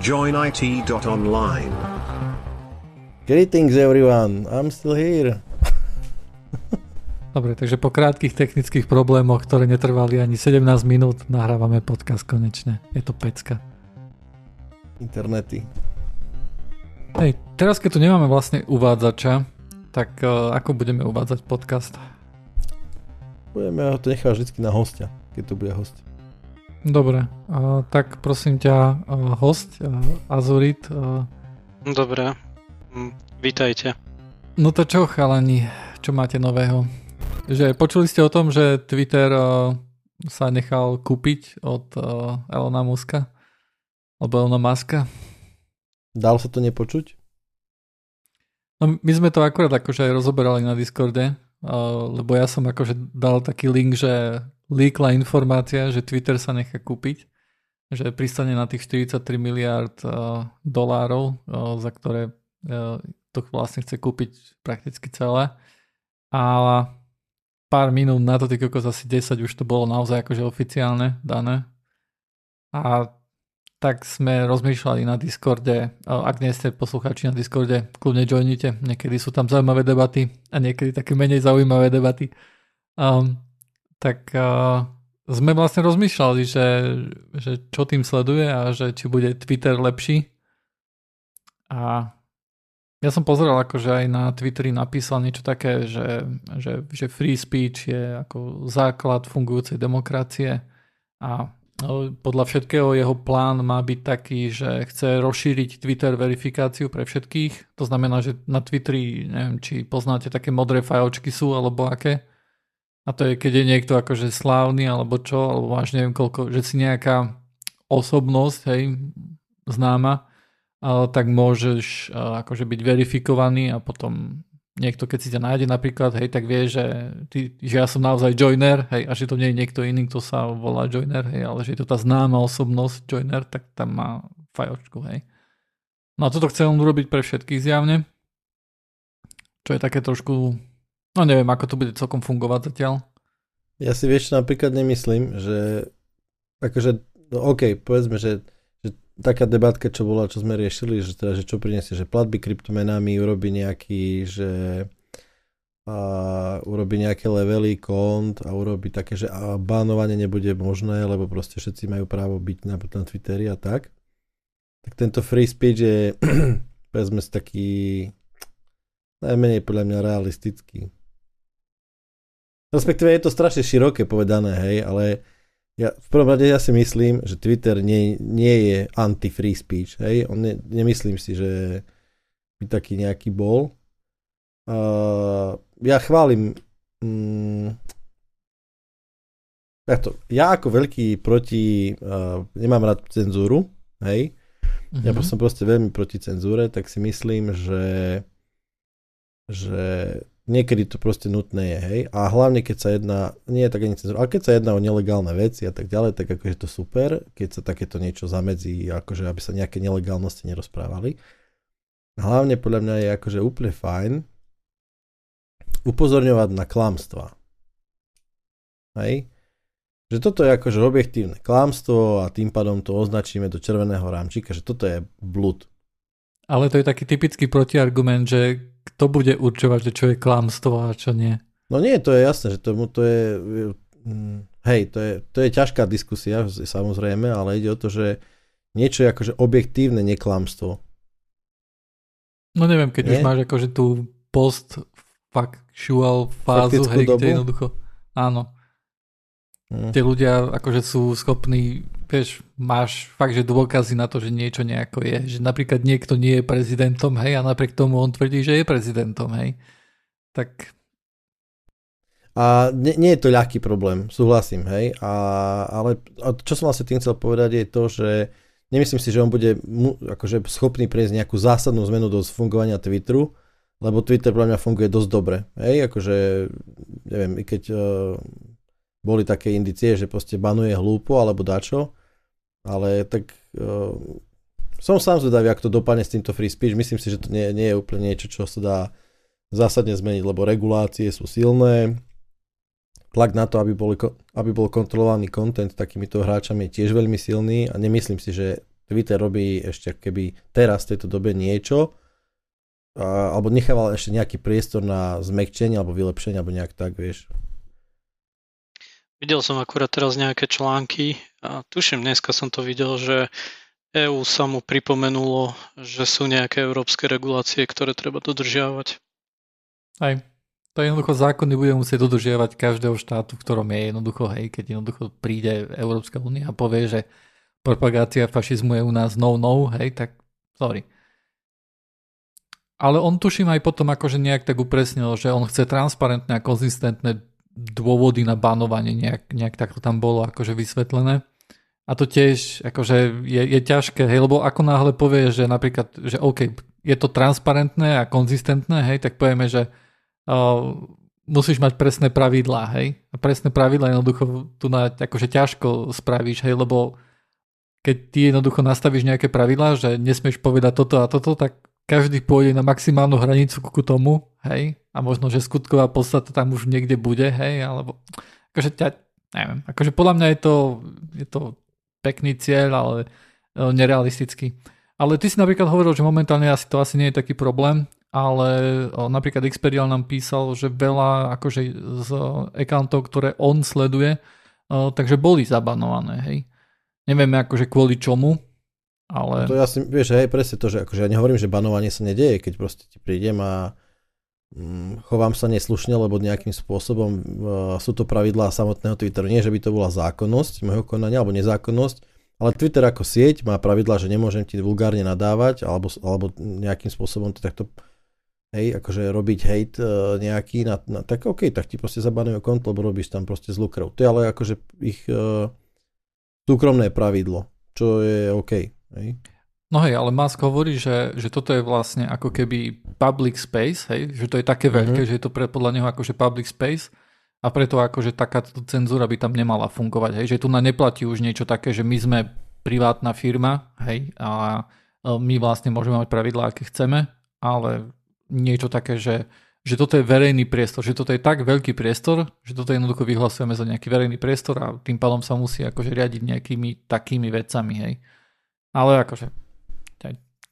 joinit.online. Greetings everyone, I'm still here. Dobre, takže po krátkých technických problémoch, ktoré netrvali ani 17 minút, nahrávame podcast konečne. Je to pecka. Internety. Hej, teraz keď tu nemáme vlastne uvádzača, tak uh, ako budeme uvádzať podcast? Budeme ho to nechať vždy na hostia, keď to bude host. Dobre, uh, tak prosím ťa, uh, host, uh, Azurit. Uh, Dobre, mm, vítajte. No to čo, chalani, čo máte nového? Že počuli ste o tom, že Twitter uh, sa nechal kúpiť od uh, Elona Muska? Alebo Elona Muska? Dal sa to nepočuť? No my sme to akurát akože aj rozoberali na Discorde, uh, lebo ja som akože dal taký link, že líkla informácia, že Twitter sa nechá kúpiť, že pristane na tých 43 miliard uh, dolárov, uh, za ktoré uh, to vlastne chce kúpiť prakticky celé. A pár minút na to, ty kokos asi 10 už to bolo naozaj akože oficiálne dané. A tak sme rozmýšľali na Discorde, ak nie ste poslucháči na Discorde, kľudne joinite, niekedy sú tam zaujímavé debaty a niekedy také menej zaujímavé debaty. Um, tak uh, sme vlastne rozmýšľali, že, že čo tým sleduje a že či bude Twitter lepší. A ja som pozeral, akože aj na Twitteri napísal niečo také, že, že, že free speech je ako základ fungujúcej demokracie a no, podľa všetkého jeho plán má byť taký, že chce rozšíriť Twitter verifikáciu pre všetkých. To znamená, že na Twitteri, neviem, či poznáte také modré fajočky sú, alebo aké. A to je, keď je niekto akože slávny, alebo čo, alebo máš neviem koľko, že si nejaká osobnosť, hej, známa, tak môžeš akože byť verifikovaný a potom niekto, keď si ťa nájde napríklad, hej, tak vie, že, ty, že ja som naozaj joiner, hej, a že to nie je niekto iný, kto sa volá joiner, hej, ale že je to tá známa osobnosť joiner, tak tam má fajočku, hej. No a toto chcem urobiť pre všetkých zjavne, čo je také trošku, no neviem, ako to bude celkom fungovať zatiaľ. Ja si vieš, napríklad nemyslím, že akože, no OK, povedzme, že taká debatka, čo bola, čo sme riešili, že, teda, že čo priniesie, že platby kryptomenami urobí nejaký, že a urobí nejaké levely kont a urobí také, že a bánovanie nebude možné, lebo proste všetci majú právo byť na, na Twitteri a tak. Tak tento free speech je povedzme taký najmenej podľa mňa realistický. Respektíve je to strašne široké povedané, hej, ale ja, v prvom rade ja si myslím, že Twitter nie, nie je anti-free speech. Hej? On ne, nemyslím si, že by taký nejaký bol. Uh, ja chválim um, to, ja ako veľký proti, uh, nemám rád cenzúru, hej, mm-hmm. ja som proste veľmi proti cenzúre, tak si myslím, že že niekedy to proste nutné je, hej. A hlavne keď sa jedná, nie je tak ani cenzúra, ale keď sa jedná o nelegálne veci a tak ďalej, tak akože to super, keď sa takéto niečo zamedzí, akože aby sa nejaké nelegálnosti nerozprávali. Hlavne podľa mňa je akože úplne fajn upozorňovať na klamstva. Hej? Že toto je akože objektívne klamstvo a tým pádom to označíme do červeného rámčika, že toto je blud. Ale to je taký typický protiargument, že kto bude určovať, že čo je klamstvo a čo nie? No nie, to je jasné, že tomu to je... Mm, hej, to je, to je ťažká diskusia, samozrejme, ale ide o to, že niečo je akože objektívne neklamstvo. No neviem, keď nie? už máš akože tú post factual fázu, hej, dobu? kde jednoducho, áno. Hmm. Tie ľudia akože sú schopní vieš, máš fakt, že dôkazy na to, že niečo nejako je. Že napríklad niekto nie je prezidentom, hej, a napriek tomu on tvrdí, že je prezidentom, hej. Tak... A nie, nie je to ľahký problém, súhlasím, hej, a, ale a čo som vlastne tým chcel povedať je to, že nemyslím si, že on bude mu, akože schopný prejsť nejakú zásadnú zmenu do fungovania Twitteru, lebo Twitter pre mňa funguje dosť dobre, hej, akože, neviem, i keď uh, boli také indicie, že proste banuje hlúpo alebo dačo, ale tak uh, som sám zvedavý, ako to dopadne s týmto free speech. Myslím si, že to nie, nie je úplne niečo, čo sa dá zásadne zmeniť, lebo regulácie sú silné, tlak na to, aby, boli, aby bol kontrolovaný content takýmito hráčami je tiež veľmi silný a nemyslím si, že Twitter robí ešte keby teraz v tejto dobe niečo, alebo nechával ešte nejaký priestor na zmekčenie alebo vylepšenie, alebo nejak tak, vieš. Videl som akurát teraz nejaké články a tuším, dneska som to videl, že EU sa mu pripomenulo, že sú nejaké európske regulácie, ktoré treba dodržiavať. Aj. To jednoducho zákony bude musieť dodržiavať každého štátu, v ktorom je jednoducho, hej, keď jednoducho príde Európska únia a povie, že propagácia fašizmu je u nás no no, hej, tak sorry. Ale on tuším aj potom akože nejak tak upresnil, že on chce transparentné a konzistentné dôvody na banovanie, nejak, nejak takto tam bolo akože vysvetlené. A to tiež akože je, je ťažké, hej, lebo ako náhle povie, že napríklad, že OK, je to transparentné a konzistentné, hej, tak povieme, že uh, musíš mať presné pravidlá, hej. A presné pravidlá jednoducho tu na, akože ťažko spravíš, hej, lebo keď ty jednoducho nastavíš nejaké pravidlá, že nesmieš povedať toto a toto, tak každý pôjde na maximálnu hranicu ku tomu, hej, a možno, že skutková podstata tam už niekde bude, hej, alebo akože ťa, neviem, akože podľa mňa je to, je to pekný cieľ, ale e, nerealistický. Ale ty si napríklad hovoril, že momentálne asi to asi nie je taký problém, ale o, napríklad Xperial nám písal, že veľa akože z accountov, ktoré on sleduje, o, takže boli zabanované, hej. Nevieme akože kvôli čomu, ale... To ja si, vieš, hej, presne to, že akože ja nehovorím, že banovanie sa nedieje, keď proste ti prídem a mm, chovám sa neslušne, lebo nejakým spôsobom uh, sú to pravidlá samotného Twitteru. Nie, že by to bola zákonnosť môjho konania alebo nezákonnosť, ale Twitter ako sieť má pravidlá, že nemôžem ti vulgárne nadávať alebo, alebo nejakým spôsobom to takto hej, akože robiť hate uh, nejaký, na, na, tak OK, tak ti proste zabanujú konto, lebo robíš tam proste zlú krv. To je ale akože ich uh, súkromné pravidlo, čo je OK. Hej. No hej, ale Musk hovorí, že, že toto je vlastne ako keby public space, hej, že to je také mm-hmm. veľké, že je to pre, podľa neho akože public space a preto akože takáto cenzúra by tam nemala fungovať, hej, že tu na neplatí už niečo také, že my sme privátna firma, hej, a my vlastne môžeme mať pravidlá, aké chceme, ale niečo také, že, že toto je verejný priestor, že toto je tak veľký priestor, že toto jednoducho vyhlasujeme za nejaký verejný priestor a tým pádom sa musí akože riadiť nejakými takými vecami, hej. Ale akože,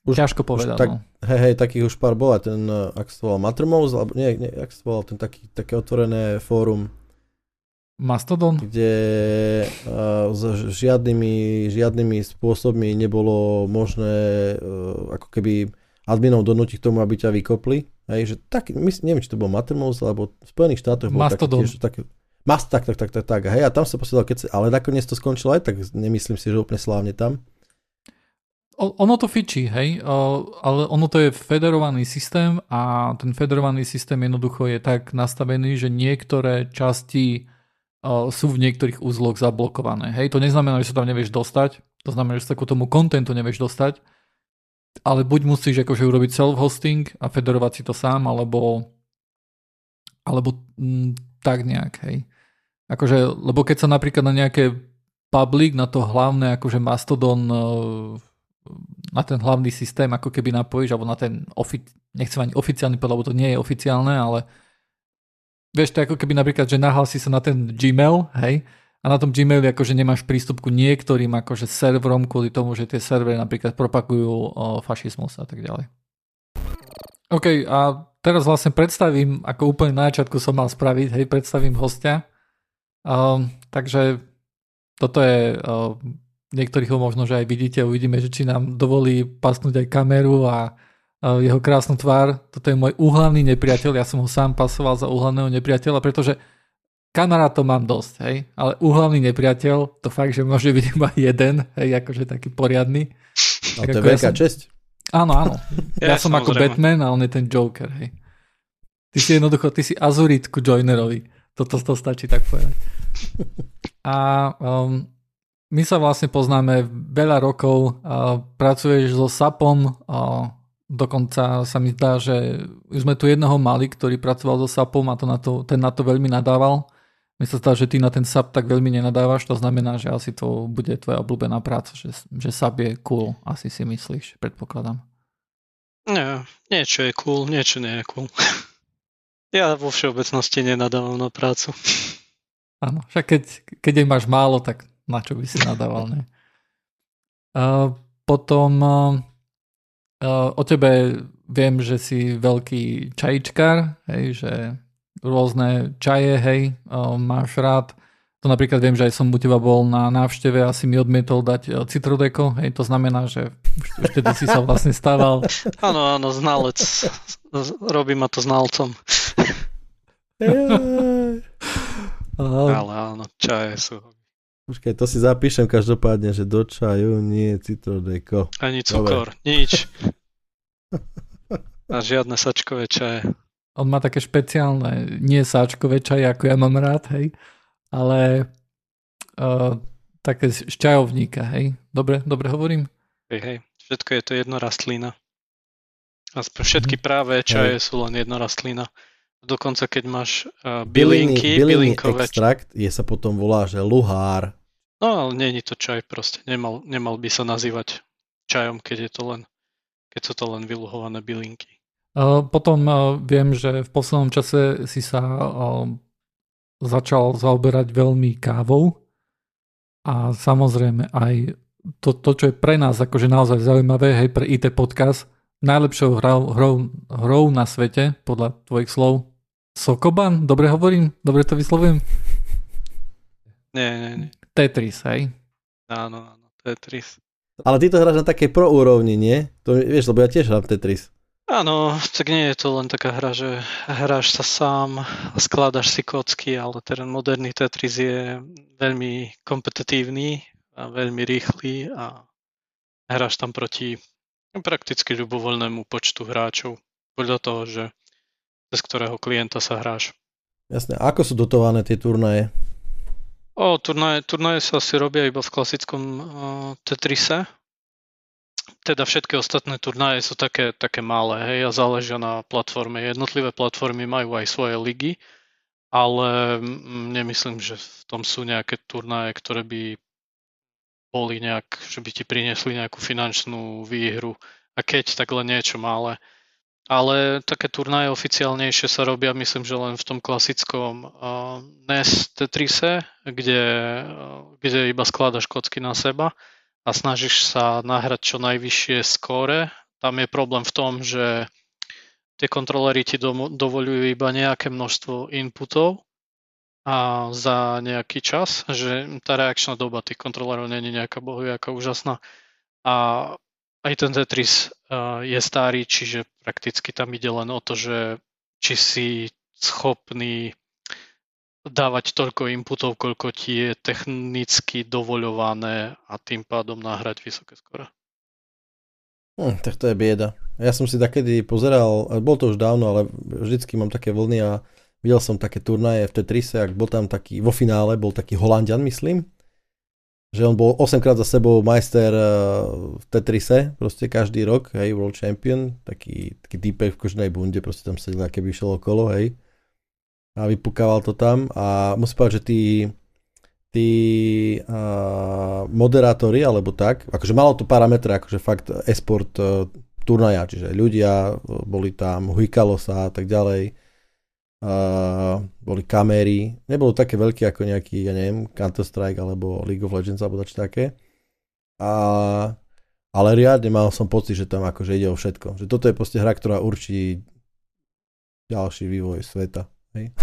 už, ťažko povedať. Už tak, no. Hej, hej, takých už pár bola, ten, eh, ak sa volal Mattermost, alebo nie, nie, ak sa volal ten taký, také otvorené fórum. Mastodon? Kde uh, s žiadnymi, žiadnymi spôsobmi nebolo možné uh, ako keby adminov donútiť k tomu, aby ťa vykopli. Hej, že tak, myslím, neviem, či to bol Mattermost, alebo v Spojených štátoch bol Mastodon. taký tiež také, Mast, tak, tak, tak, tak, tak, hej, a tam sa posielal, keď, ale nakoniec to skončilo aj tak, nemyslím si, že úplne slávne tam ono to fičí, hej, ale ono to je federovaný systém a ten federovaný systém jednoducho je tak nastavený, že niektoré časti sú v niektorých úzloch zablokované. Hej, to neznamená, že sa tam nevieš dostať, to znamená, že sa ku tomu kontentu nevieš dostať, ale buď musíš akože urobiť self-hosting a federovať si to sám, alebo alebo m, tak nejak, hej. Akože, lebo keď sa napríklad na nejaké public, na to hlavné akože Mastodon na ten hlavný systém ako keby napojíš, alebo na ten, ofi- nechcem ani oficiálny lebo to nie je oficiálne, ale vieš, to ako keby napríklad, že nahlási sa na ten Gmail, hej, a na tom Gmaili akože nemáš prístup ku niektorým akože serverom kvôli tomu, že tie servery napríklad propagujú o, fašizmus a tak ďalej. OK, a teraz vlastne predstavím, ako úplne na začiatku som mal spraviť, hej, predstavím hostia. Um, takže toto je uh, Niektorých ho možno, že aj vidíte, uvidíme, že či nám dovolí pasnúť aj kameru a jeho krásnu tvár. Toto je môj úhlavný nepriateľ, ja som ho sám pasoval za úhlavného nepriateľa, pretože kamarátov mám dosť, hej, ale úhlavný nepriateľ, to fakt, že môže byť iba jeden, hej, akože taký poriadny. No tak to je veľká ja som... česť. Áno, áno. Ja, ja som ako Batman a on je ten Joker, hej. Ty si jednoducho, ty si azuritku Joinerovi. Toto to stačí tak povedať. A um, my sa vlastne poznáme veľa rokov, a pracuješ so SAPom, a dokonca sa mi zdá, že už sme tu jedného mali, ktorý pracoval so SAPom a to na to, ten na to veľmi nadával. Mi sa zdá, že ty na ten SAP tak veľmi nenadávaš, to znamená, že asi to bude tvoja obľúbená práca, že, že SAP je cool, asi si myslíš, predpokladám. Nie, niečo je cool, niečo nie je cool. ja vo všeobecnosti nenadávam na prácu. Áno, však keď, keď jej máš málo, tak na čo by si nadával, ne? Uh, potom uh, o tebe viem, že si veľký čajičkár, hej, že rôzne čaje, hej, uh, máš rád. To napríklad viem, že aj som u teba bol na návšteve a si mi odmietol dať citrodeko, hej, to znamená, že už vtedy si sa vlastne stával. Áno, áno, znalec. Robí ma to znalcom. Ale áno, čaje sú. Počkaj, to si zapíšem každopádne, že do čaju nie citrodeko. Ani cukor, Dobre. nič. A žiadne sačkové čaje. On má také špeciálne, nie sáčkové čaje, ako ja mám rád, hej, ale uh, také z čajovníka, hej. Dobre, dobre hovorím? Hej, hej, všetko je to jedna rastlina. Aspoň všetky mhm. práve čaje hej. sú len jedna rastlina. Dokonca keď máš uh, bylinky, byliny, bylinkové... extrakt je sa potom volá, že luhár. No ale je to čaj proste. Nemal, nemal by sa nazývať čajom, keď je to len, keď sú to len vyluhované bylinky. Uh, potom uh, viem, že v poslednom čase si sa uh, začal zaoberať veľmi kávou a samozrejme aj to, to, čo je pre nás akože naozaj zaujímavé, hej, pre IT podcast, najlepšou hrou, hrou, hrou na svete, podľa tvojich slov? Sokoban? Dobre hovorím? Dobre to vyslovujem? Nie, nie, nie. Tetris, hej? Áno, áno, Tetris. Ale ty to hráš na takej pro úrovni, nie? To vieš, lebo ja tiež hrám Tetris. Áno, tak nie je to len taká hra, že hráš sa sám a skladaš si kocky, ale ten moderný Tetris je veľmi kompetitívny a veľmi rýchly a hráš tam proti Prakticky ľubovoľnému počtu hráčov, podľa toho, že cez ktorého klienta sa hráš. Jasne, ako sú dotované tie turnaje? O, turnaje, turnaje sa asi robia iba v klasickom uh, Tetrise. Teda všetky ostatné turnaje sú také, také malé, hej, a záležia na platforme. Jednotlivé platformy majú aj svoje ligy, ale nemyslím, že v tom sú nejaké turnaje, ktoré by boli nejak, že by ti priniesli nejakú finančnú výhru a keď, tak len niečo malé. Ale také turnaje oficiálnejšie sa robia, myslím, že len v tom klasickom uh, NES Tetrise, kde, uh, kde iba skladaš kocky na seba a snažíš sa nahrať čo najvyššie skóre. Tam je problém v tom, že tie kontrolery ti do, dovolujú iba nejaké množstvo inputov a za nejaký čas, že tá reakčná doba tých kontrolerov není nejaká bohujaká úžasná. A aj ten Tetris uh, je starý, čiže prakticky tam ide len o to, že či si schopný dávať toľko inputov, koľko ti je technicky dovoľované a tým pádom nahrať vysoké skore. Hm, tak to je bieda. Ja som si takedy pozeral, bol to už dávno, ale vždycky mám také vlny a Videl som také turnaje v Tetrise, ak bol tam taký, vo finále bol taký Holandian, myslím, že on bol 8 krát za sebou majster eh, v Tetrise, proste každý rok, hej, World Champion, taký, taký týpek v kožnej bunde, proste tam sedel, keby išiel okolo, hej, a vypukával to tam a musím povedať, že tí, tí uh, moderátori, alebo tak, akože malo to parametre, akože fakt esport uh, turnaja, čiže ľudia boli tam, hujkalo sa a tak ďalej, Uh, boli kamery, nebolo také veľké ako nejaký, ja neviem, Counter-Strike alebo League of Legends alebo dač také. A, ale riadne mal som pocit, že tam akože ide o všetko. Že toto je proste hra, ktorá určí ďalší vývoj sveta. Hej?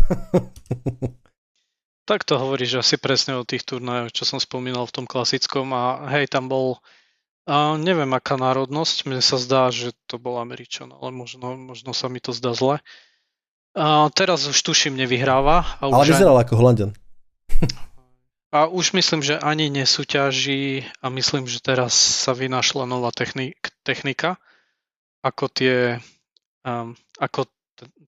tak to hovoríš asi presne o tých turnajoch, čo som spomínal v tom klasickom a hej, tam bol a neviem aká národnosť, mne sa zdá, že to bol Američan, ale možno, možno sa mi to zdá zle. A teraz už tuším nevyhráva. A už Ale vyzeral aj... ako Holandian. A už myslím, že ani nesúťaží a myslím, že teraz sa vynašla nová technik, technika, ako tie, um, ako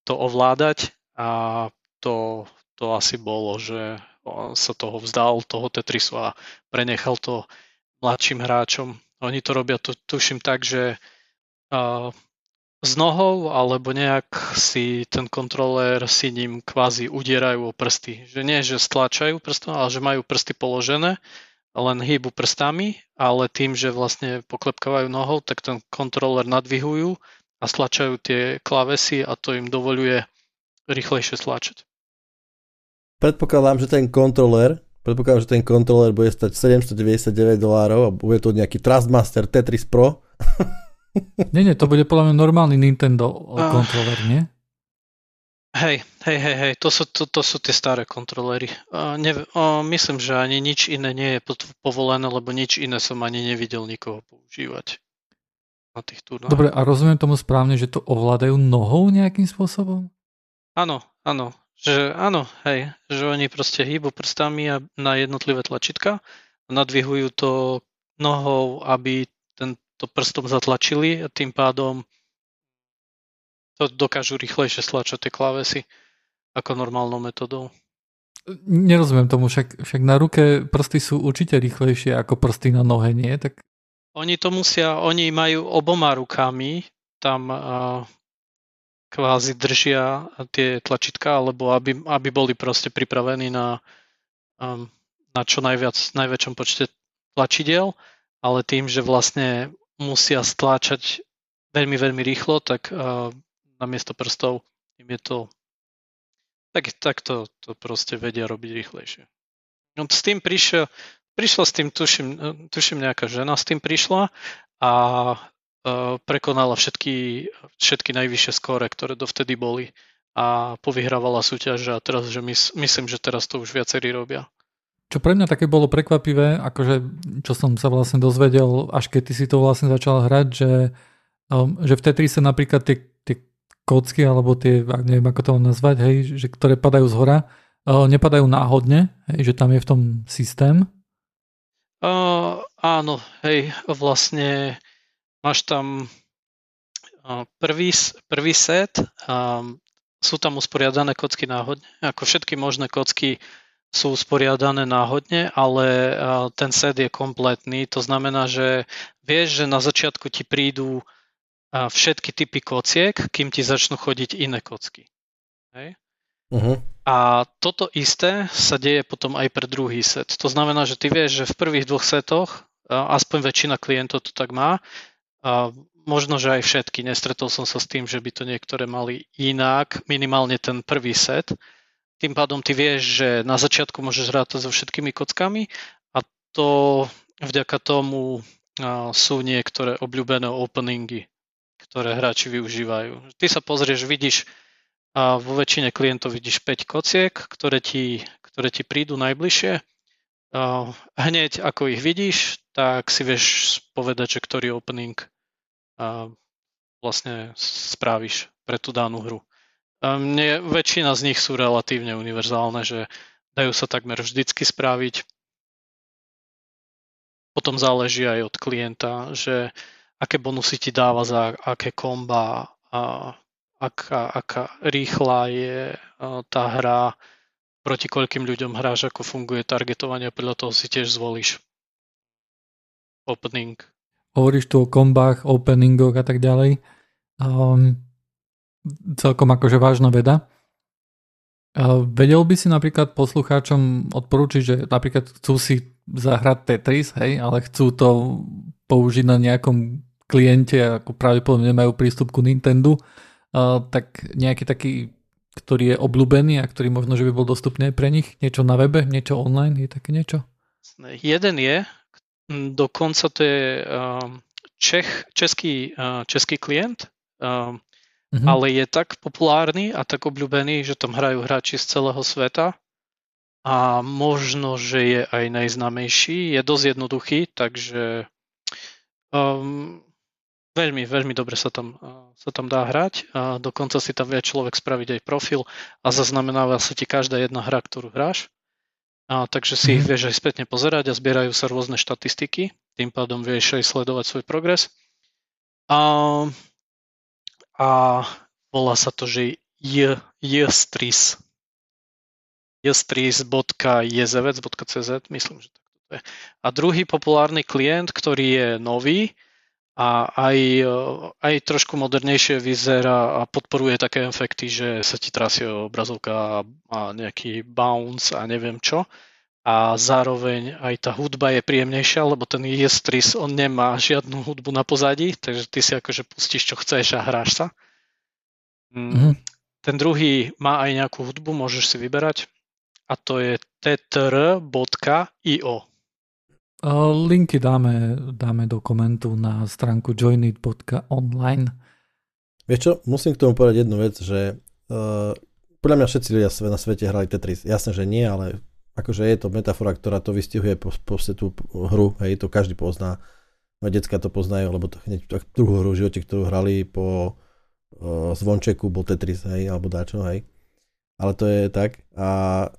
to ovládať a to, to asi bolo, že sa toho vzdal, toho Tetrisu a prenechal to mladším hráčom. Oni to robia, tu, tuším tak, že uh, s nohou, alebo nejak si ten kontrolér si ním kvázi udierajú o prsty. Že nie, že stlačajú prstom, ale že majú prsty položené, len hýbu prstami, ale tým, že vlastne poklepkávajú nohou, tak ten kontrolér nadvihujú a stlačajú tie klávesy a to im dovoluje rýchlejšie stlačať. Predpokladám, že ten kontrolér Predpokladám, že ten kontroler bude stať 799 dolárov a bude to nejaký Trustmaster Tetris Pro. nie, nie, to bude podľa mňa normálny Nintendo kontroler, nie? Hej, hej, hej, hej, to sú, to, to sú tie staré kontrolery. Uh, ne, uh, myslím, že ani nič iné nie je povolené, lebo nič iné som ani nevidel nikoho používať na tých turnároch. Dobre, a rozumiem tomu správne, že to ovládajú nohou nejakým spôsobom? Áno, áno, že áno, hej, že oni proste hýbu prstami na jednotlivé tlačítka a nadvihujú to nohou, aby tento prstom zatlačili a tým pádom to dokážu rýchlejšie stlačať tie klávesy ako normálnou metodou. Nerozumiem tomu, však, však na ruke prsty sú určite rýchlejšie ako prsty na nohe, nie? Tak... Oni to musia, oni majú oboma rukami tam uh, kvázi držia tie tlačítka, alebo aby, aby boli proste pripravení na, um, na čo najviac, najväčšom počte tlačidiel, ale tým, že vlastne musia stláčať veľmi, veľmi rýchlo, tak uh, namiesto prstov im je to tak, tak to, to proste vedia robiť rýchlejšie. No, s tým prišiel, prišla s tým, tuším, tuším nejaká žena s tým prišla a uh, prekonala všetky, všetky najvyššie skóre, ktoré dovtedy boli a povyhrávala súťaž a teraz, že mys, myslím, že teraz to už viacerí robia. Čo pre mňa také bolo prekvapivé, akože čo som sa vlastne dozvedel, až keď ty si to vlastne začal hrať, že, um, že v Tetrise napríklad tie kocky, alebo tie, neviem ako to nazvať, hej, že, ktoré padajú z hora, uh, nepadajú náhodne, hej, že tam je v tom systém? Uh, áno, hej, vlastne máš tam uh, prvý, prvý set, um, sú tam usporiadané kocky náhodne, ako všetky možné kocky sú usporiadané náhodne, ale uh, ten set je kompletný, to znamená, že vieš, že na začiatku ti prídu všetky typy kociek, kým ti začnú chodiť iné kocky. Hej? Uh-huh. A toto isté sa deje potom aj pre druhý set. To znamená, že ty vieš, že v prvých dvoch setoch, aspoň väčšina klientov to tak má, možno, že aj všetky, nestretol som sa s tým, že by to niektoré mali inak, minimálne ten prvý set. Tým pádom ty vieš, že na začiatku môžeš rátať so všetkými kockami a to vďaka tomu sú niektoré obľúbené openingy ktoré hráči využívajú. Ty sa pozrieš, vidíš a vo väčšine klientov vidíš 5 kociek, ktoré ti, ktoré ti prídu najbližšie. Hneď ako ich vidíš, tak si vieš povedať, že ktorý opening vlastne spravíš pre tú danú hru. Mne, väčšina z nich sú relatívne univerzálne, že dajú sa takmer vždycky spraviť. Potom záleží aj od klienta, že aké bonusy ti dáva za aké komba a aká, aká rýchla je tá hra, proti koľkým ľuďom hráš, ako funguje targetovanie, podľa toho si tiež zvolíš opening. Hovoríš tu o kombách, openingoch a tak ďalej. Um, celkom akože vážna veda. Vedel by si napríklad poslucháčom odporúčiť, že napríklad chcú si zahrať Tetris, hej, ale chcú to použiť na nejakom kliente, ako pravdepodobne nemajú prístup ku Nintendo, tak nejaký taký, ktorý je obľúbený a ktorý možno, že by bol dostupný aj pre nich, niečo na webe, niečo online, je také niečo? Jeden je, dokonca to je Čech, český, český klient, mm-hmm. ale je tak populárny a tak obľúbený, že tam hrajú hráči z celého sveta a možno, že je aj najznámejší. Je dosť jednoduchý, takže um, Veľmi, veľmi dobre sa tam, sa tam dá hrať a dokonca si tam vie človek spraviť aj profil a zaznamenáva sa ti každá jedna hra, ktorú hráš. A, takže si mm-hmm. ich mhm. vieš aj spätne pozerať a zbierajú sa rôzne štatistiky, tým pádom vieš aj sledovať svoj progres. A, a volá sa to, že jstris. jstris.jezevec.cz, myslím, že tak to je. A druhý populárny klient, ktorý je nový, a aj, aj trošku modernejšie vyzerá a podporuje také efekty, že sa ti trasie obrazovka a nejaký bounce a neviem čo. A zároveň aj tá hudba je príjemnejšia, lebo ten Jestris, on nemá žiadnu hudbu na pozadí, takže ty si akože pustíš, čo chceš a hráš sa. Mm-hmm. Ten druhý má aj nejakú hudbu, môžeš si vyberať. a to je tetr.io. Linky dáme, dáme do komentu na stránku joinit.online. Vieš čo, musím k tomu povedať jednu vec, že uh, podľa mňa všetci ľudia na svete hrali Tetris. Jasné, že nie, ale akože je to metafora, ktorá to vystihuje po, po tú hru, hej, to každý pozná. Moje decka to poznajú, lebo to hneď druhú hru v živote, ktorú hrali po uh, zvončeku, bol Tetris, hej, alebo dačo, hej. Ale to je tak. A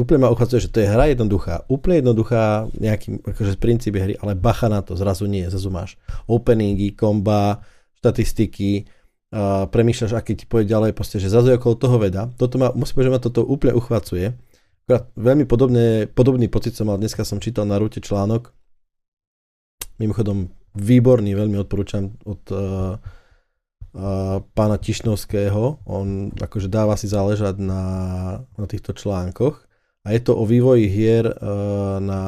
úplne ma uchádzuje, že to je hra jednoduchá, úplne jednoduchá nejaký akože princíp hry, ale bacha na to, zrazu nie, zrazu máš openingy, komba, štatistiky, uh, premýšľaš, aký ti pôjde ďalej, proste, že zrazu je okolo toho veda. Toto ma, musím povedať, že ma toto úplne uchvácuje. Veľmi podobne, podobný pocit som mal, dneska som čítal na rúte článok, mimochodom výborný, veľmi odporúčam od uh, pána Tišnovského. On akože dáva si záležať na, na týchto článkoch. A je to o vývoji hier uh, na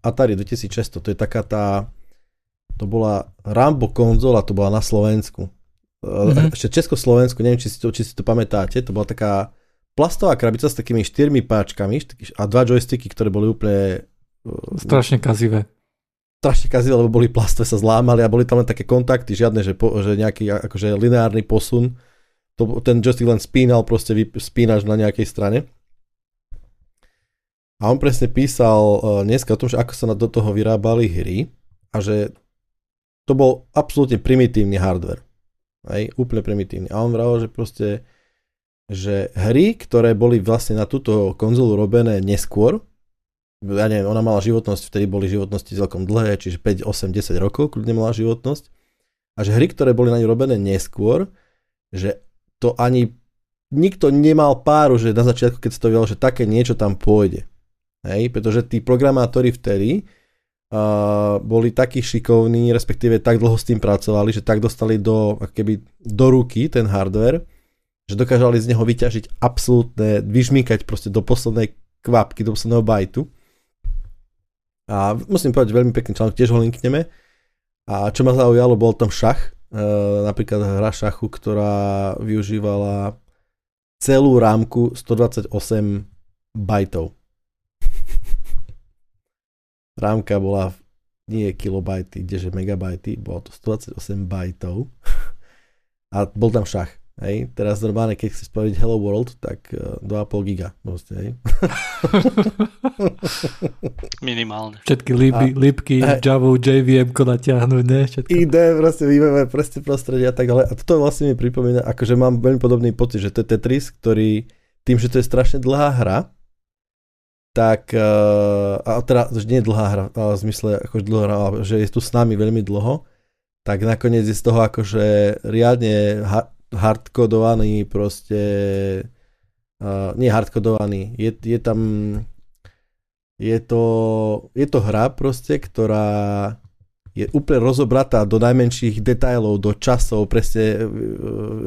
Atari 2600. To je taká tá... To bola Rambo konzola, to bola na Slovensku. Mm-hmm. Ešte Československu, neviem, či si, to, či si to pamätáte, to bola taká plastová krabica s takými štyrmi páčkami a dva joysticky, ktoré boli úplne... Strašne kazivé strašne kazili, lebo boli plastové, sa zlámali a boli tam len také kontakty, žiadne, že, po, že nejaký akože lineárny posun. To, ten joystick len spínal, proste spínaš na nejakej strane. A on presne písal uh, dneska o tom, že ako sa do toho vyrábali hry a že to bol absolútne primitívny hardware. Hej, úplne primitívny. A on vravel, že proste že hry, ktoré boli vlastne na túto konzolu robené neskôr, ja neviem, ona mala životnosť, vtedy boli životnosti celkom dlhé, čiže 5, 8, 10 rokov kľudne mala životnosť. A že hry, ktoré boli na ňu robené neskôr, že to ani nikto nemal páru, že na začiatku, keď sa to videlo, že také niečo tam pôjde. Hej, pretože tí programátori vtedy uh, boli takí šikovní, respektíve tak dlho s tým pracovali, že tak dostali do, keby, do ruky ten hardware, že dokážali z neho vyťažiť absolútne, vyžmýkať proste do poslednej kvapky, do posledného bajtu a musím povedať, veľmi pekný článok, tiež ho linkneme. A čo ma zaujalo, bol tam šach, e, napríklad hra šachu, ktorá využívala celú rámku 128 bajtov. Rámka bola nie kilobajty, kdeže megabajty, bolo to 128 bajtov. A bol tam šach. Hej, teraz normálne, keď chceš spraviť Hello World, tak uh, e, 2,5 giga. Proste, hej. Minimálne. Všetky lípy, a, lípky, a, Java, JVM natiahnuť, ne? Všetko. Ide, proste vyjmeme proste prostredie a tak ďalej. A toto vlastne mi pripomína, akože mám veľmi podobný pocit, že to je Tetris, ktorý tým, že to je strašne dlhá hra, tak, uh, a teda, že nie je dlhá hra, ale v zmysle, akože dlhá hra, že je tu s nami veľmi dlho, tak nakoniec je z toho akože riadne ha- hardkodovaný proste uh, nie hardkodovaný, je, je tam je to, je to hra proste, ktorá je úplne rozobratá do najmenších detailov, do časov, presne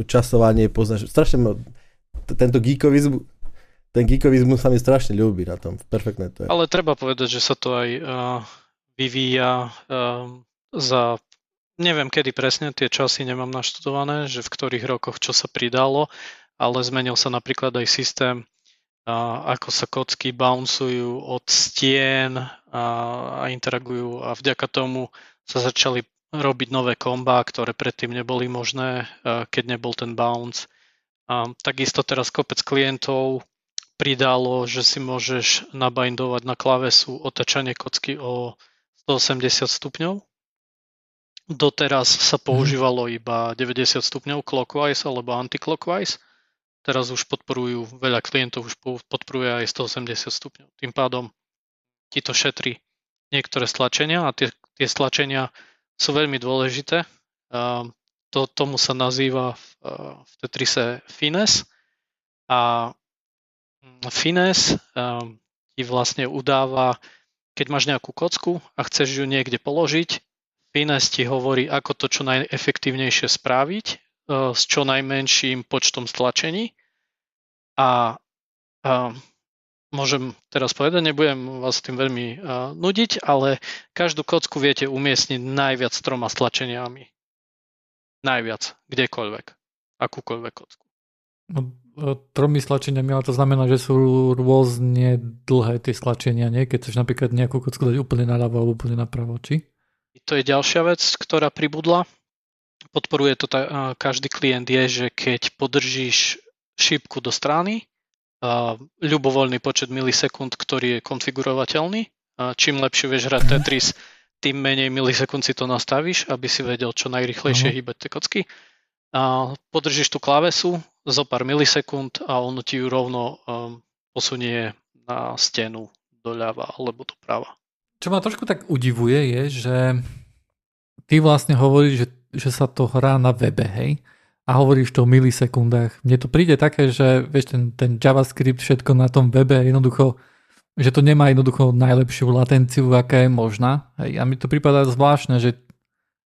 časovanie poznáš. Strašne tento geekovizmus, ten geekovizmus sa mi strašne ľúbi na tom. Perfektné to je. Ale treba povedať, že sa to aj uh, vyvíja uh, za Neviem, kedy presne, tie časy nemám naštudované, že v ktorých rokoch čo sa pridalo, ale zmenil sa napríklad aj systém, ako sa kocky bouncujú od stien a, a interagujú a vďaka tomu sa začali robiť nové komba, ktoré predtým neboli možné, keď nebol ten bounce. A takisto teraz kopec klientov pridalo, že si môžeš nabindovať na klavesu otačanie kocky o 180 stupňov Doteraz sa mhm. používalo iba 90 stupňov clockwise alebo anticlockwise. Teraz už podporujú, veľa klientov už podporuje aj 180 stupňov. Tým pádom ti to šetrí niektoré stlačenia a tie, tie stlačenia sú veľmi dôležité. To, tomu sa nazýva v, v Tetrise finesse a uh, ti vlastne udáva, keď máš nejakú kocku a chceš ju niekde položiť, Finesse ti hovorí, ako to čo najefektívnejšie spraviť e, s čo najmenším počtom stlačení. A, a môžem teraz povedať, nebudem vás tým veľmi uh, nudiť, ale každú kocku viete umiestniť najviac troma stlačeniami. Najviac, kdekoľvek. Akúkoľvek kocku. No, tromi stlačeniami, ale to znamená, že sú rôzne dlhé tie stlačenia, nie? Keď chceš napríklad nejakú kocku dať úplne naľavo alebo úplne napravo, či? To je ďalšia vec, ktorá pribudla. Podporuje to ta, každý klient je, že keď podržíš šípku do strany, ľubovoľný počet milisekúnd, ktorý je konfigurovateľný, čím lepšie vieš hrať Tetris, tým menej milisekúnd si to nastavíš, aby si vedel čo najrychlejšie uh-huh. hýbať tie kocky. A podržíš tú klávesu zo pár milisekúnd a ono ti ju rovno um, posunie na stenu doľava alebo doprava. Čo ma trošku tak udivuje je, že ty vlastne hovoríš, že, že sa to hrá na webe, hej? A hovoríš to v milisekundách. Mne to príde také, že vieš, ten, ten JavaScript, všetko na tom webe jednoducho že to nemá jednoducho najlepšiu latenciu, aká je možná. Hej. A mi to prípada zvláštne, že,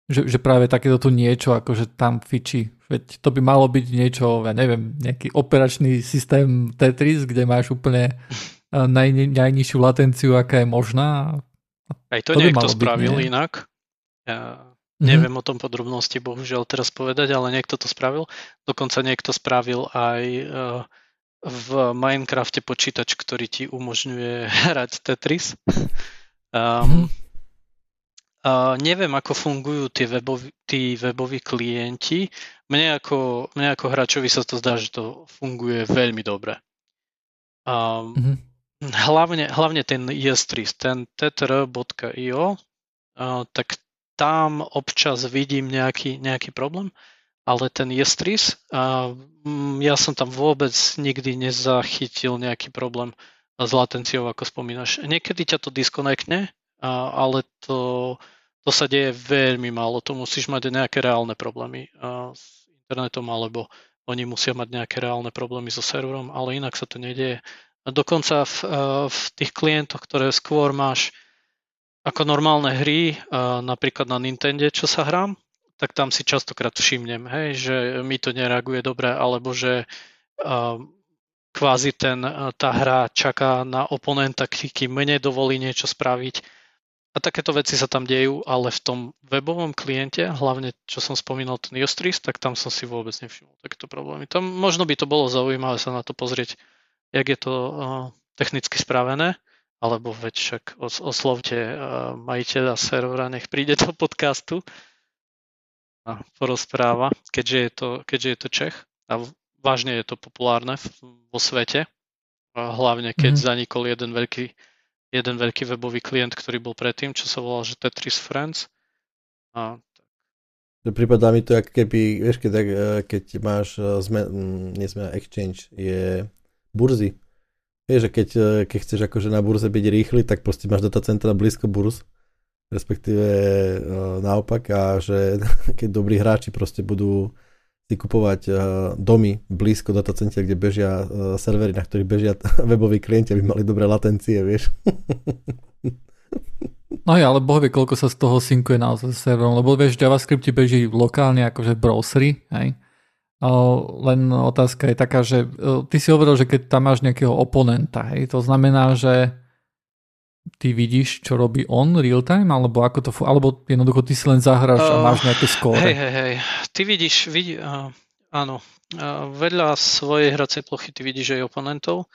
že, že práve takéto tu niečo, akože tam fičí. Veď to by malo byť niečo, ja neviem, nejaký operačný systém Tetris, kde máš úplne eh, naj, najnižšiu latenciu, aká je možná. Aj to, to niekto spravil byť, inak. Ja mhm. neviem mm-hmm. o tom podrobnosti, bohužiaľ teraz povedať, ale niekto to spravil. Dokonca niekto spravil aj uh, v Minecrafte počítač, ktorý ti umožňuje hrať Tetris. Um, uh, neviem, ako fungujú tie weboví, tí weboví klienti. Mne ako, mne ako hráčovi sa to zdá, že to funguje veľmi dobre. Um, mm-hmm. Hlavne, hlavne ten ES3, ten tetr.io, tak tam občas vidím nejaký, nejaký problém ale ten Jestris, a mm, ja som tam vôbec nikdy nezachytil nejaký problém s latenciou, ako spomínaš. Niekedy ťa to disconnectne, ale to, to sa deje veľmi málo. To musíš mať nejaké reálne problémy s internetom, alebo oni musia mať nejaké reálne problémy so serverom, ale inak sa to nedieje. Dokonca v, v tých klientoch, ktoré skôr máš ako normálne hry, napríklad na Nintendo, čo sa hrám, tak tam si častokrát všimnem, hej, že mi to nereaguje dobre, alebo že uh, kvázi ten, tá hra čaká na oponenta, kým mne dovolí niečo spraviť. A takéto veci sa tam dejú, ale v tom webovom kliente, hlavne čo som spomínal ten Jostris, tak tam som si vôbec nevšimol takéto problémy. Tam možno by to bolo zaujímavé sa na to pozrieť, jak je to uh, technicky spravené, alebo veď však oslovte uh, majiteľa servera, nech príde do podcastu a porozpráva, keďže je to, keďže je to Čech a vážne je to populárne vo svete. Hlavne keď mm. zanikol jeden veľký, jeden veľký webový klient, ktorý bol predtým, čo sa volal, že Tetris Friends. A. Pripadá mi to, ako keby, vieš, keď, e, keď máš, zme, nie sme exchange, je burzy. Vieš, že keď, e, keď chceš akože na burze byť rýchly, tak proste máš datacentra blízko burz respektíve uh, naopak a že keď dobrí hráči proste budú si kupovať uh, domy blízko datacentier, kde bežia servery, na ktorých bežia weboví klienti, aby mali dobré latencie, vieš. No ja, ale boh vie, koľko sa z toho synkuje naozaj s serverom, lebo vieš, JavaScript ti beží lokálne akože v browseri, hej. Len otázka je taká, že ty si hovoril, že keď tam máš nejakého oponenta, hej, to znamená, že ty vidíš, čo robí on real time, alebo ako to, alebo jednoducho ty si len zahráš uh, a máš nejaké skóre? Hej, hej, hej. Ty vidíš, vidí, uh, áno, uh, vedľa svojej hracej plochy ty vidíš aj oponentov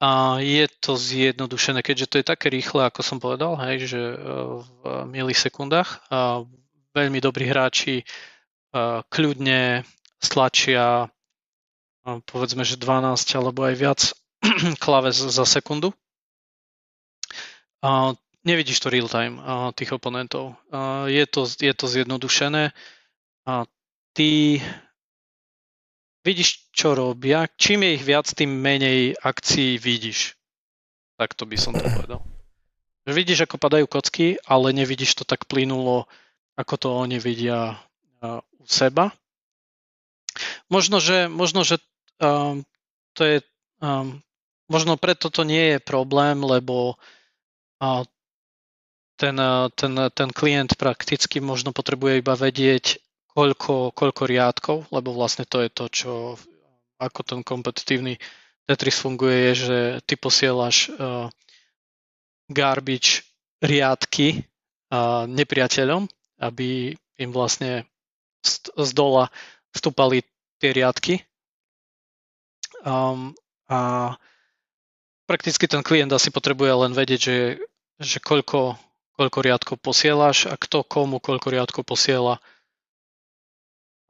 a je to zjednodušené, keďže to je také rýchle, ako som povedal, hej, že uh, v milisekundách uh, veľmi dobrí hráči uh, kľudne stlačia povedzme, že 12 alebo aj viac klaves za sekundu a nevidíš to real time a, tých oponentov. A, je, to, je to zjednodušené a ty vidíš, čo robia. Čím je ich viac, tým menej akcií vidíš. Tak to by som to povedal. Vidíš, ako padajú kocky, ale nevidíš to tak plynulo, ako to oni vidia u seba. Možno, že, možno, že um, to je um, možno preto to nie je problém, lebo a ten, ten, ten klient prakticky možno potrebuje iba vedieť, koľko, koľko riadkov, lebo vlastne to je to, čo ako ten kompetitívny Tetris funguje, je, že ty posielaš uh, garbage riadky uh, nepriateľom, aby im vlastne z, z dola vstúpali tie riadky um, a prakticky ten klient asi potrebuje len vedieť, že, že koľko, koľko riadkov posielaš a kto komu koľko riadkov posiela.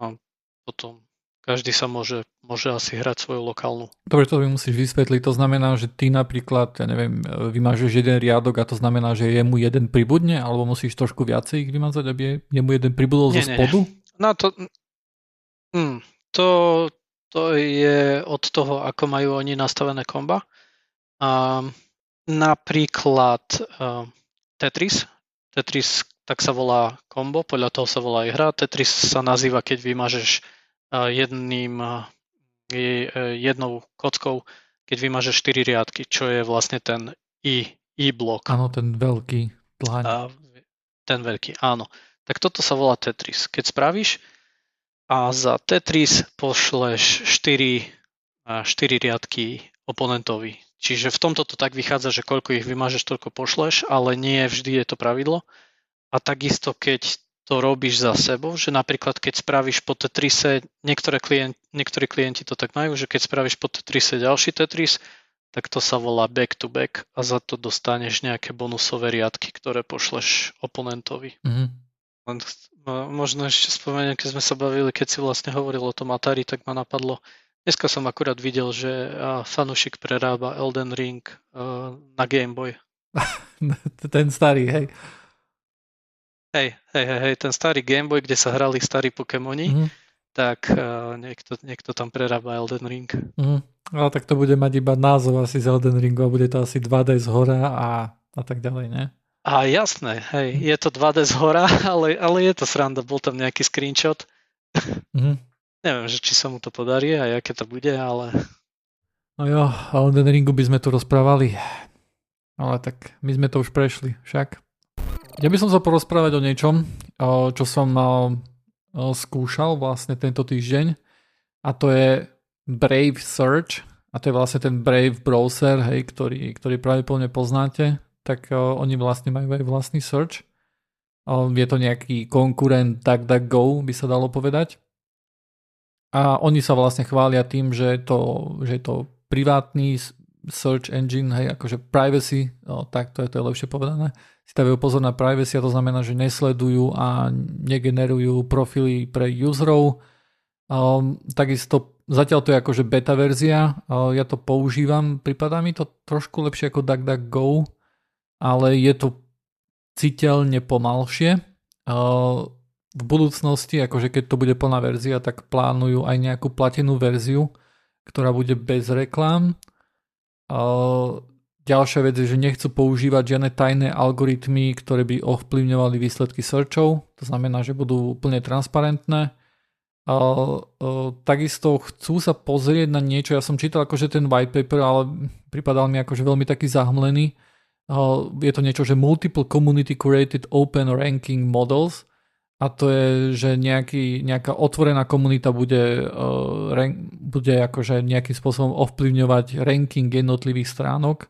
A potom každý sa môže, môže asi hrať svoju lokálnu. Dobre, to mi musíš vysvetliť. To znamená, že ty napríklad, ja neviem, vymažeš jeden riadok a to znamená, že jemu jeden pribudne, alebo musíš trošku viacej ich vymazať, aby jemu jeden pribudol nie, zo spodu? Nie. No to, hm, to, to je od toho, ako majú oni nastavené komba. Um, napríklad um, Tetris. Tetris tak sa volá kombo, podľa toho sa volá aj hra. Tetris sa nazýva, keď vymažeš uh, jedným, uh, jednou kockou, keď vymažeš 4 riadky, čo je vlastne ten I, I blok. Áno, ten veľký dlaň. Uh, ten veľký, áno. Tak toto sa volá Tetris. Keď spravíš a za Tetris pošleš 4, 4 riadky oponentovi. Čiže v tomto to tak vychádza, že koľko ich vymažeš, toľko pošleš, ale nie vždy je to pravidlo. A takisto, keď to robíš za sebou, že napríklad keď spravíš po Tetrise, niektoré klient, niektorí klienti to tak majú, že keď spravíš po Tetrise ďalší Tetris, tak to sa volá back to back a za to dostaneš nejaké bonusové riadky, ktoré pošleš oponentovi. Mm-hmm. Možno ešte spomeniem, keď sme sa bavili, keď si vlastne hovoril o tom Atari, tak ma napadlo, Dneska som akurát videl, že fanúšik prerába Elden Ring na Game Boy. ten starý, hej. Hej, hej, hej, ten starý Game Boy, kde sa hrali starí Pokémoni, mm-hmm. tak uh, niekto, niekto tam prerába Elden Ring. Mm-hmm. Ale tak to bude mať iba názov asi z Elden Ringu a bude to asi 2D z hora a, a tak ďalej, ne? A jasné, hej, je to 2D z hora, ale, ale je to sranda, bol tam nejaký screenshot. Mm-hmm. Neviem, že či sa mu to podarí a aké to bude, ale... No jo, o Elden Ringu by sme tu rozprávali. Ale tak my sme to už prešli, však. Ja by som sa porozprávať o niečom, čo som skúšal vlastne tento týždeň a to je Brave Search a to je vlastne ten Brave browser, hej, ktorý, ktorý pravdepodobne poznáte, tak oni vlastne majú aj vlastný search. Je to nejaký konkurent DuckDuckGo, by sa dalo povedať. A oni sa vlastne chvália tým, že je to, že je to privátny search engine, hej, akože privacy, no, tak to je, to je lepšie povedané, si dávajú pozor na privacy a to znamená, že nesledujú a negenerujú profily pre userov. Um, takisto zatiaľ to je akože beta verzia, uh, ja to používam, pripadá mi to trošku lepšie ako DuckDuckGo, ale je to citeľne pomalšie. V budúcnosti, akože keď to bude plná verzia, tak plánujú aj nejakú platenú verziu, ktorá bude bez reklám. Ďalšia vec je, že nechcú používať žiadne tajné algoritmy, ktoré by ovplyvňovali výsledky searchov. To znamená, že budú úplne transparentné. Takisto chcú sa pozrieť na niečo, ja som čítal akože ten white paper, ale pripadal mi akože veľmi taký zahmlený. Je to niečo, že Multiple Community Created Open Ranking Models – a to je, že nejaký, nejaká otvorená komunita bude, uh, rank, bude akože nejakým spôsobom ovplyvňovať ranking jednotlivých stránok.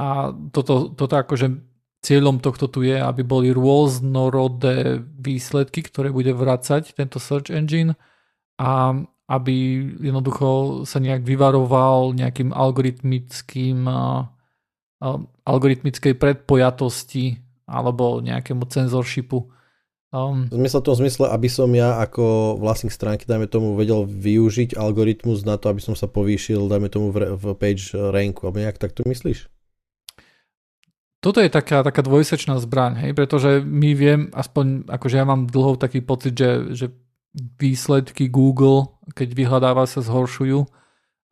A toto, toto akože cieľom tohto tu je, aby boli rôznorodé výsledky, ktoré bude vracať tento search engine a aby jednoducho sa nejak vyvaroval nejakým algoritmickým uh, algoritmickej predpojatosti alebo nejakému cenzorshipu Um, v tom zmysle, aby som ja ako vlastník stránky, dajme tomu, vedel využiť algoritmus na to, aby som sa povýšil, dajme tomu v, v page ranku, alebo nejak tak to myslíš? Toto je taká, taká dvojsečná zbraň, hej, pretože my viem, aspoň akože ja mám dlho taký pocit, že, že výsledky Google, keď vyhľadáva sa zhoršujú,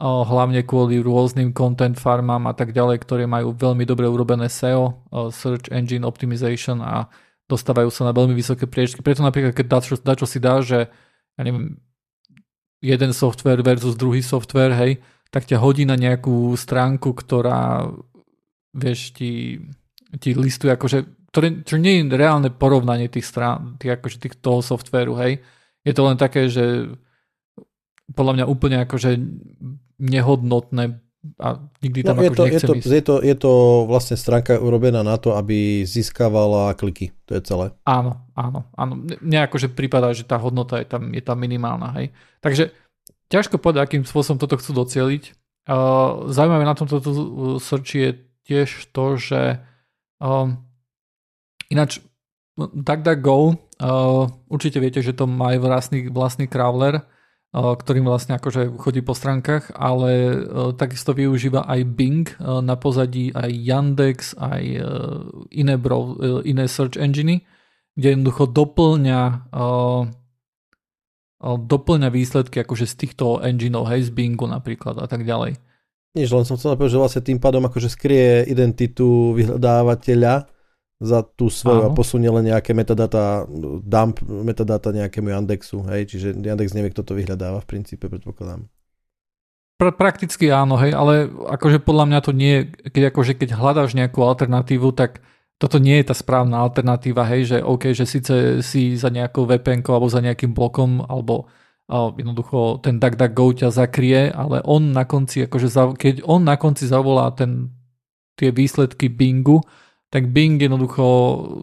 hlavne kvôli rôznym content farmám a tak ďalej, ktoré majú veľmi dobre urobené SEO, Search Engine Optimization a dostávajú sa na veľmi vysoké priečky. Preto napríklad, keď dačo, dačo si dá, že ja neviem, jeden software versus druhý software, hej, tak ťa hodí na nejakú stránku, ktorá vieš, ti, ti listuje akože, ktoré, čo nie je reálne porovnanie tých strán, tých, akože tých, toho softvéru, hej. Je to len také, že podľa mňa úplne akože nehodnotné a nikdy tam no, je, to, je, to, je, to, je to vlastne stránka urobená na to, aby získavala kliky. To je celé. Áno, áno, áno. Mne akože prípada, že tá hodnota je tam, je tam minimálna. Hej. Takže ťažko povedať, akým spôsobom toto chcú docieliť. zaujímavé na tomto search je tiež to, že um, ináč DuckDuckGo, uh, určite viete, že to má aj vlastný, vlastný crawler, uh, ktorým vlastne akože chodí po stránkach, ale uh, takisto využíva aj Bing uh, na pozadí, aj Yandex, aj iné, bro, uh, iné search engine, kde jednoducho doplňa doplňa výsledky akože z týchto engineov, hej, z Bingu napríklad a tak ďalej. Nič, len som chcel povedať, že vlastne tým pádom akože skrie identitu vyhľadávateľa za tú svoju Áno. a posunie len nejaké metadata, dump metadata nejakému Yandexu, hej, čiže Yandex nevie, kto to vyhľadáva v princípe, predpokladám. Pra, prakticky áno, hej, ale akože podľa mňa to nie, keď, akože keď hľadáš nejakú alternatívu, tak toto nie je tá správna alternatíva, hej, že OK, že síce si za nejakou VPN alebo za nejakým blokom alebo uh, jednoducho ten DuckDuckGo ťa zakrie, ale on na konci, akože za, keď on na konci zavolá ten, tie výsledky Bingu, tak Bing jednoducho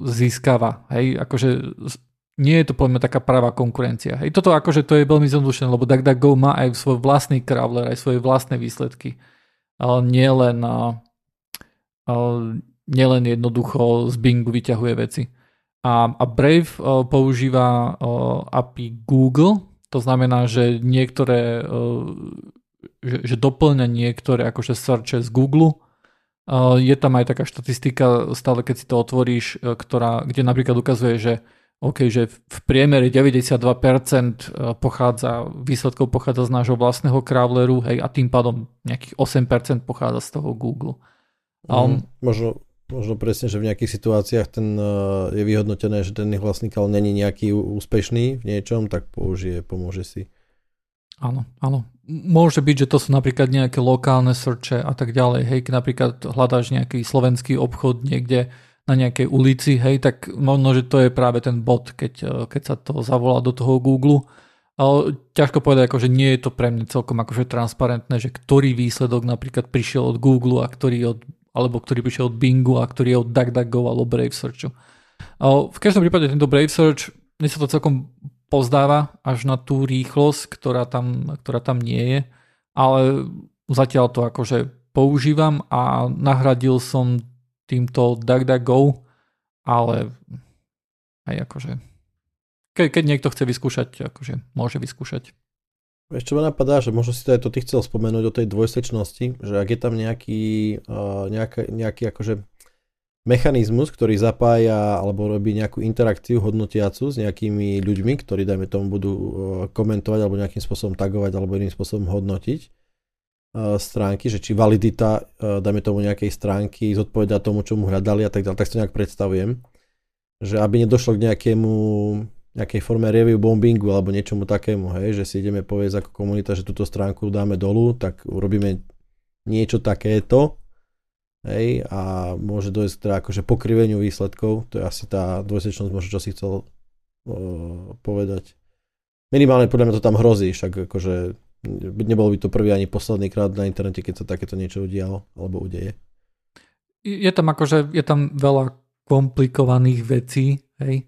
získava. Hej, akože nie je to mňa taká pravá konkurencia. Hej, toto akože to je veľmi zjednodušené, lebo DuckDuckGo má aj svoj vlastný crawler, aj svoje vlastné výsledky. Ale nie len jednoducho z Bingu vyťahuje veci. A, a Brave používa API Google, to znamená, že niektoré, že, že doplňa niektoré akože searche z Google, je tam aj taká štatistika, stále keď si to otvoríš, e, ktorá, kde napríklad ukazuje, že OK, že v priemere 92% e, pochádza, výsledkov pochádza z nášho vlastného crawleru, hej, a tým pádom nejakých 8% pochádza z toho Google. Um, mm, možno, možno presne, že v nejakých situáciách ten uh, je vyhodnotené, že ten vlastník ale není nejaký úspešný v niečom, tak použije, pomôže si. Áno, áno. Môže byť, že to sú napríklad nejaké lokálne searche a tak ďalej. Hej, keď napríklad hľadáš nejaký slovenský obchod niekde na nejakej ulici, hej, tak možno, že to je práve ten bod, keď, e, keď sa to zavolá do toho Google. Ale ťažko povedať, akože nie je to pre mňa celkom akože transparentné, že ktorý výsledok napríklad prišiel od Google a ktorý od, alebo ktorý prišiel od Bingu a ktorý je od DuckDuckGo alebo Brave Searchu. V každom prípade tento Brave Search, mne sa to celkom pozdáva až na tú rýchlosť, ktorá tam, ktorá tam nie je, ale zatiaľ to akože používam a nahradil som týmto DuckDuckGo, ale aj akože keď, keď niekto chce vyskúšať, akože môže vyskúšať. Čo ma napadá, že možno si to aj to ty chcel spomenúť o tej dvojsečnosti, že ak je tam nejaký, uh, nejaký, nejaký akože mechanizmus, ktorý zapája alebo robí nejakú interakciu hodnotiacu s nejakými ľuďmi, ktorí dajme tomu budú uh, komentovať alebo nejakým spôsobom tagovať alebo iným spôsobom hodnotiť uh, stránky, že či validita, uh, dajme tomu nejakej stránky, zodpoveda tomu, čo mu hľadali a tak ďalej, tak si to nejak predstavujem. Že aby nedošlo k nejakému nejakej forme review bombingu alebo niečomu takému, hej, že si ideme povedať ako komunita, že túto stránku dáme dolu, tak urobíme niečo takéto, Hej, a môže dojsť teda akože pokriveniu výsledkov, to je asi tá dvojsečnosť, možno čo si chcel uh, povedať. Minimálne podľa mňa to tam hrozí, však akože nebol by to prvý ani posledný krát na internete, keď sa takéto niečo udialo alebo udeje. Je tam akože, je tam veľa komplikovaných vecí, hej.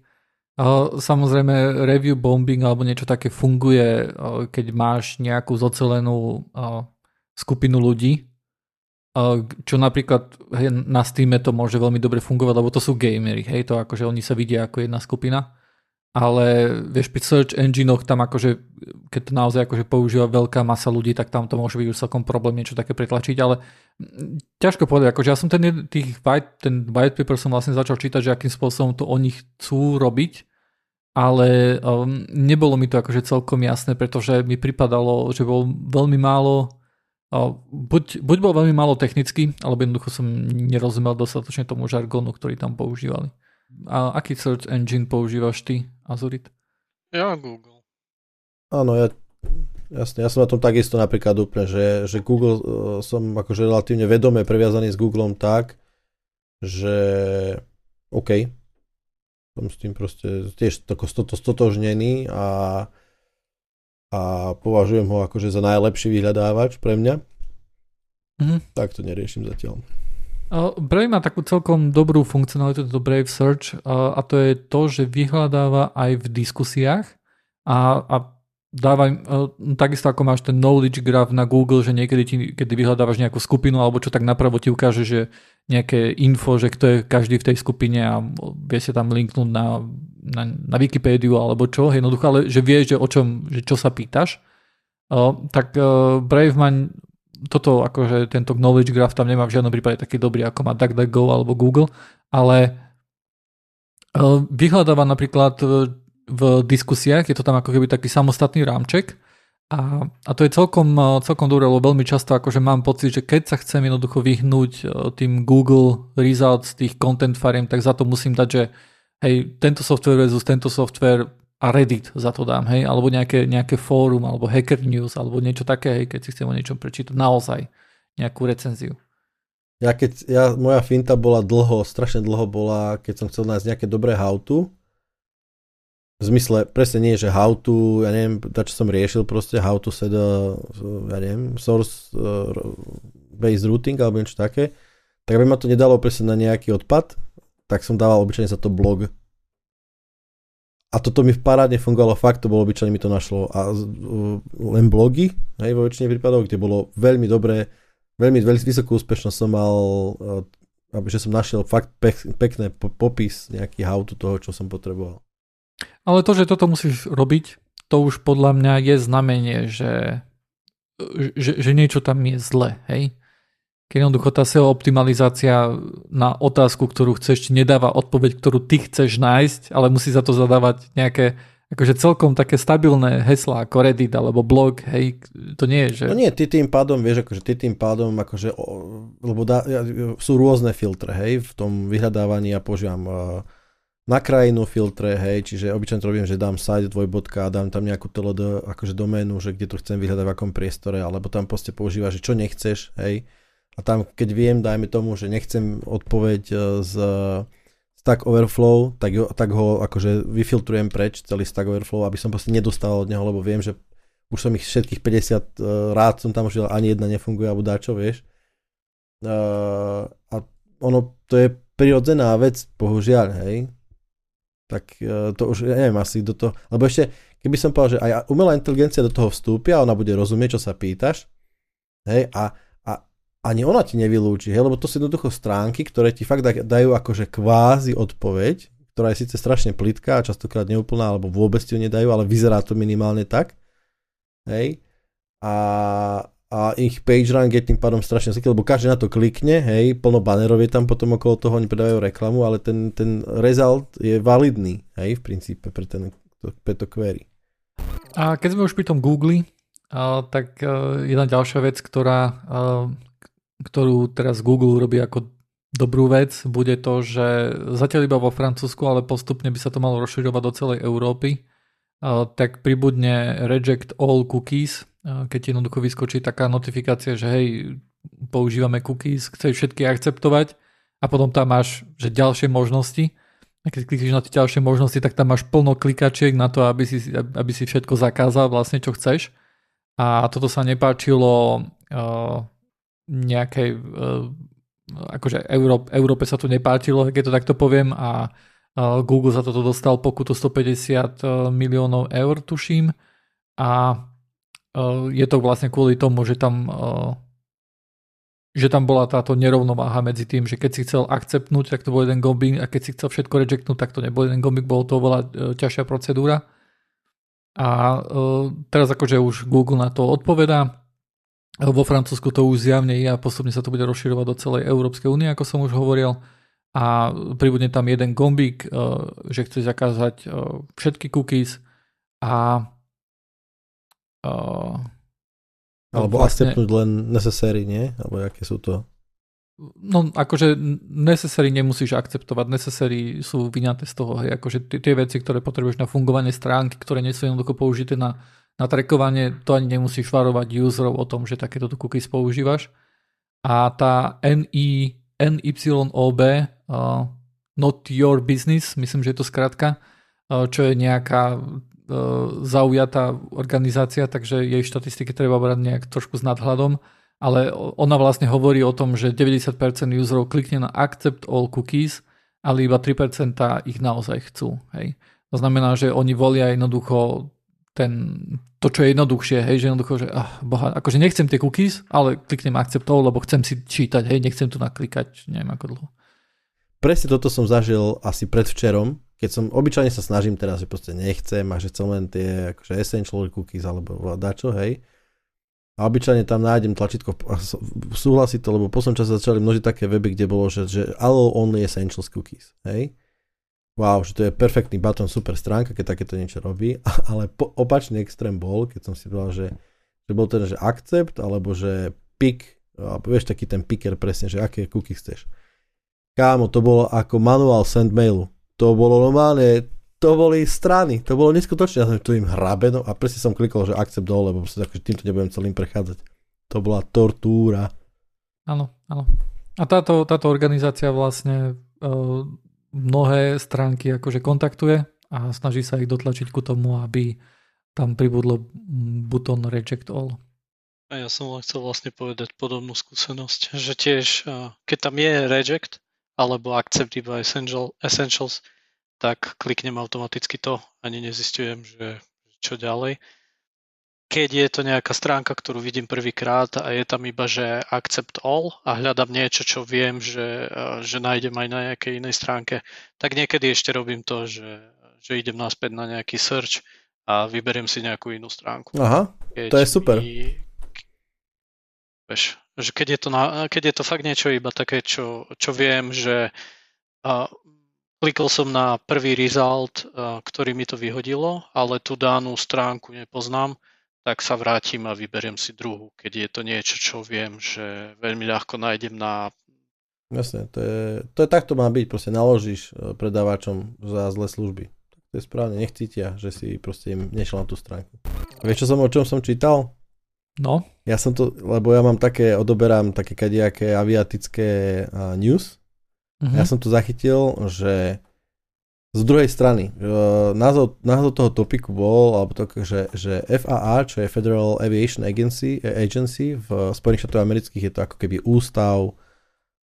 Samozrejme review bombing alebo niečo také funguje, keď máš nejakú zocelenú skupinu ľudí, čo napríklad hej, na Steam to môže veľmi dobre fungovať, lebo to sú gamery, hej, to akože oni sa vidia ako jedna skupina, ale vieš, pri search enginoch tam akože, keď to naozaj akože používa veľká masa ľudí, tak tam to môže byť už celkom problém niečo také pretlačiť, ale ťažko povedať, akože ja som ten, tých white, ten white paper som vlastne začal čítať, že akým spôsobom to oni chcú robiť, ale um, nebolo mi to akože celkom jasné, pretože mi pripadalo, že bol veľmi málo Buď, buď bol veľmi málo technický, alebo jednoducho som nerozumel dostatočne tomu žargonu, ktorý tam používali. A aký search engine používaš ty, Azurit? Ja Google. Áno, ja, jasne, ja som na tom takisto napríklad úplne, že, že Google uh, som akože relatívne vedome previazaný s Googlem tak, že OK, som s tým proste tiež stotožnený a a považujem ho akože za najlepší vyhľadávač pre mňa. Mm-hmm. Tak to neriešim zatiaľ. Brave má takú celkom dobrú funkcionalitu, to Brave Search, a to je to, že vyhľadáva aj v diskusiách a, a dávaj, takisto ako máš ten knowledge graph na Google, že niekedy ti, keď vyhľadávaš nejakú skupinu alebo čo tak napravo ti ukáže, že nejaké info, že kto je každý v tej skupine a vie sa tam linknúť na, na, na Wikipédiu alebo čo, jednoducho, ale že vie, že o čom, že čo sa pýtaš. Uh, tak uh, Braveman toto akože tento knowledge graph tam nemá v žiadnom prípade taký dobrý ako má DuckDuckGo alebo Google, ale vyhľadáva napríklad v diskusiách, je to tam ako keby taký samostatný rámček. A, a to je celkom, celkom dobré, lebo veľmi často akože mám pocit, že keď sa chcem jednoducho vyhnúť e, tým Google Results tých content fariem, tak za to musím dať, že hej, tento software versus tento software a Reddit za to dám, hej, alebo nejaké, nejaké fórum, alebo Hacker News, alebo niečo také, hej, keď si chcem o niečom prečítať, naozaj nejakú recenziu. Ja keď, ja, moja finta bola dlho, strašne dlho bola, keď som chcel nájsť nejaké dobré how-to, v zmysle, presne nie, že how to, ja neviem, to, čo som riešil proste, how to set a, ja neviem, source uh, based routing alebo niečo také, tak aby ma to nedalo presne na nejaký odpad, tak som dával obyčajne za to blog. A toto mi v parádne fungovalo, fakt to bolo obyčajne mi to našlo. A uh, len blogy, hej, vo väčšine prípadov, kde bolo veľmi dobré, veľmi, veľmi vysokú úspešnosť som mal, uh, že som našiel fakt pek, pekné popis, nejaký how to toho, čo som potreboval. Ale to, že toto musíš robiť, to už podľa mňa je znamenie, že, že, že niečo tam je zle, hej? Keď jednoducho tá SEO optimalizácia na otázku, ktorú chceš, nedáva odpoveď, ktorú ty chceš nájsť, ale musí za to zadávať nejaké akože celkom také stabilné heslá ako Reddit alebo blog, hej, to nie je, že... No nie, ty tým pádom, vieš, akože ty tým pádom, akože, lebo dá, sú rôzne filtre, hej, v tom vyhľadávaní ja používam uh, na krajinu filtre, hej, čiže obyčajne to robím, že dám site dvojbodka a dám tam nejakú TLD akože doménu, že kde to chcem vyhľadať v akom priestore, alebo tam proste používa, že čo nechceš, hej. A tam, keď viem, dajme tomu, že nechcem odpoveď e, z Stack Overflow, tak, jo, tak ho akože vyfiltrujem preč, celý Stack Overflow, aby som proste nedostal od neho, lebo viem, že už som ich všetkých 50 uh, e, rád som tam užil, ani jedna nefunguje, alebo dáčo, vieš. Uh, a ono, to je prirodzená vec, bohužiaľ, hej tak e, to už, ja neviem asi do toho, lebo ešte, keby som povedal, že aj umelá inteligencia do toho vstúpia a ona bude rozumieť, čo sa pýtaš, hej, a, a ani ona ti nevylúči, hej, lebo to sú jednoducho stránky, ktoré ti fakt dajú akože kvázi odpoveď, ktorá je síce strašne plitká a častokrát neúplná, alebo vôbec ti ju nedajú, ale vyzerá to minimálne tak, hej, a, a ich page rank je tým pádom strašne vysoký, lebo každý na to klikne, hej, plno banerov je tam potom okolo toho, oni predávajú reklamu, ale ten, ten result je validný, hej, v princípe pre, ten, pre to query. A keď sme už pri tom Google, uh, tak uh, jedna ďalšia vec, ktorá, uh, ktorú teraz Google robí ako dobrú vec, bude to, že zatiaľ iba vo Francúzsku, ale postupne by sa to malo rozširovať do celej Európy, tak pribudne reject all cookies, keď jednoducho vyskočí taká notifikácia, že hej, používame cookies, chceš všetky akceptovať a potom tam máš že ďalšie možnosti a keď klikneš na tie ďalšie možnosti, tak tam máš plno klikačiek na to, aby si, aby si všetko zakázal vlastne, čo chceš. A toto sa nepáčilo uh, nejakej, uh, akože Euró- Európe sa to nepáčilo, keď to takto poviem a Google za toto dostal pokutu 150 miliónov eur, tuším. A Eh, je to vlastne kvôli tomu, že tam eh, že tam bola táto nerovnováha medzi tým, že keď si chcel akceptnúť, tak to bol jeden gombík a keď si chcel všetko rejectnúť, tak to nebol jeden gombík, bolo to oveľa eh, ťažšia procedúra. A teraz akože už Google na to odpovedá. Vo Francúzsku to už zjavne je a postupne sa to bude rozširovať do celej Európskej únie, ako som už hovoril. A pribudne tam jeden gombík, že chce zakázať všetky cookies a Uh, Alebo vlastne, acceptnúť len necessary, nie? Alebo aké sú to? No akože necessary nemusíš akceptovať, necessary sú vyňaté z toho, hej, akože tie, tie veci, ktoré potrebuješ na fungovanie stránky, ktoré nie sú jednoducho použité na, na trackovanie, to ani nemusíš varovať userov o tom, že takéto cookies používaš. A tá NI, NYOB, uh, not your business, myslím, že je to skratka, uh, čo je nejaká E, zaujatá organizácia, takže jej štatistiky treba brať nejak trošku s nadhľadom, ale ona vlastne hovorí o tom, že 90% userov klikne na accept all cookies, ale iba 3% ich naozaj chcú. Hej. To znamená, že oni volia jednoducho ten, to, čo je jednoduchšie, hej, že jednoducho, že ah, boha, akože nechcem tie cookies, ale kliknem akceptov, lebo chcem si čítať, hej, nechcem tu naklikať, neviem ako dlho. Presne toto som zažil asi predvčerom, keď som, obyčajne sa snažím teraz, že proste nechcem a že chcem len tie akože essential cookies alebo dačo, hej. A obyčajne tam nájdem tlačítko a súhlasí to, lebo po čase začali množiť také weby, kde bolo, že, že allow only essentials cookies, hej wow, že to je perfektný button, super stránka, keď takéto niečo robí, ale po, opačný extrém bol, keď som si povedal, že, že bol teda, že accept, alebo že pick, alebo vieš, taký ten picker presne, že aké cookie chceš. Kámo, to bolo ako manuál send mailu. To bolo normálne, to boli strany, to bolo neskutočné, ja som tu im hrabeno a presne som klikol, že accept dole, lebo proste akože týmto nebudem celým prechádzať. To bola tortúra. Áno, áno. A táto, táto organizácia vlastne uh, mnohé stránky akože kontaktuje a snaží sa ich dotlačiť ku tomu, aby tam pribudlo button reject all. A ja som len chcel vlastne povedať podobnú skúsenosť, že tiež keď tam je reject alebo accept iba essential, essentials, tak kliknem automaticky to, ani nezistujem, že čo ďalej keď je to nejaká stránka, ktorú vidím prvýkrát a je tam iba, že accept all a hľadám niečo, čo viem, že, že nájdem aj na nejakej inej stránke, tak niekedy ešte robím to, že, že idem naspäť na nejaký search a vyberiem si nejakú inú stránku. Aha, keď to je super. Mi, vieš, že keď je, to na, keď je to fakt niečo iba také, čo, čo viem, že a, klikol som na prvý result, a, ktorý mi to vyhodilo, ale tú danú stránku nepoznám, tak sa vrátim a vyberiem si druhú, keď je to niečo, čo viem, že veľmi ľahko nájdem na... Jasne, to je, to je takto má byť, proste naložíš e, predávačom za zlé služby. To je správne, nech cítia, že si proste im nešiel na tú stránku. Vieš, čo som, o čom som čítal? No. Ja som to, lebo ja mám také, odoberám také kadejaké aviatické uh, news. Uh-huh. Ja som to zachytil, že z druhej strany, názov, názov toho topiku bol, alebo to, že, že FAA, čo je Federal Aviation Agency, Agency v Spojených štátoch amerických, je to ako keby ústav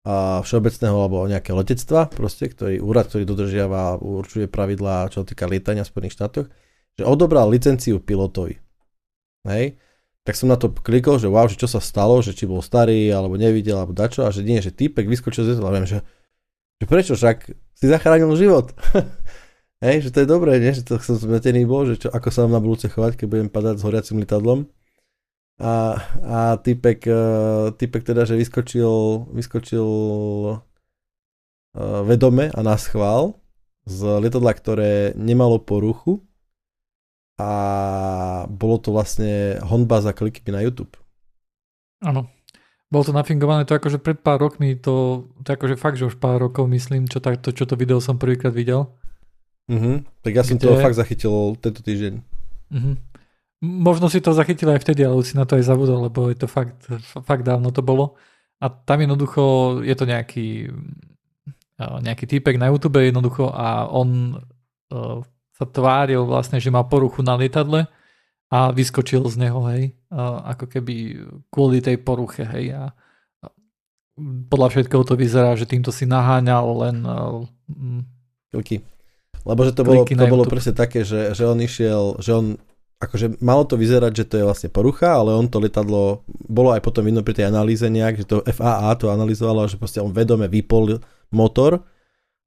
a všeobecného alebo nejakého letectva, proste, ktorý, úrad, ktorý dodržiava určuje pravidlá, čo týka lietania v Spojených štátoch, že odobral licenciu pilotovi. Hej? Tak som na to klikol, že wow, že čo sa stalo, že či bol starý, alebo nevidel, alebo dačo, a že nie, že týpek vyskočil z viem, že že prečo však si zachránil život. Hej, že to je dobré, nie? že to som zmetený bol, že čo, ako sa mám na budúce chovať, keď budem padať s horiacim lietadlom. A, a typek, uh, typek teda, že vyskočil, vyskočil uh, vedome a nás chvál z lietadla, ktoré nemalo poruchu a bolo to vlastne honba za kliky na YouTube. Áno. Bolo to nafingované to akože pred pár rokmi, to, to akože fakt, že už pár rokov myslím, čo, tak, to, čo to video som prvýkrát videl. Uh-huh. Tak ja som Kde... to fakt zachytil tento týždeň. Uh-huh. Možno si to zachytil aj vtedy, ale už si na to aj zabudol, lebo je to fakt, fakt dávno to bolo. A tam jednoducho je to nejaký, nejaký týpek na YouTube jednoducho a on uh, sa tváril vlastne, že má poruchu na lietadle a vyskočil z neho, hej, ako keby kvôli tej poruche, hej, a podľa všetkého to vyzerá, že týmto si naháňal len kliky. Lebo že to bolo, to bolo presne také, že, že on išiel, že on akože malo to vyzerať, že to je vlastne porucha, ale on to letadlo, bolo aj potom vidno pri tej analýze nejak, že to FAA to analyzovalo, že proste on vedome vypol motor,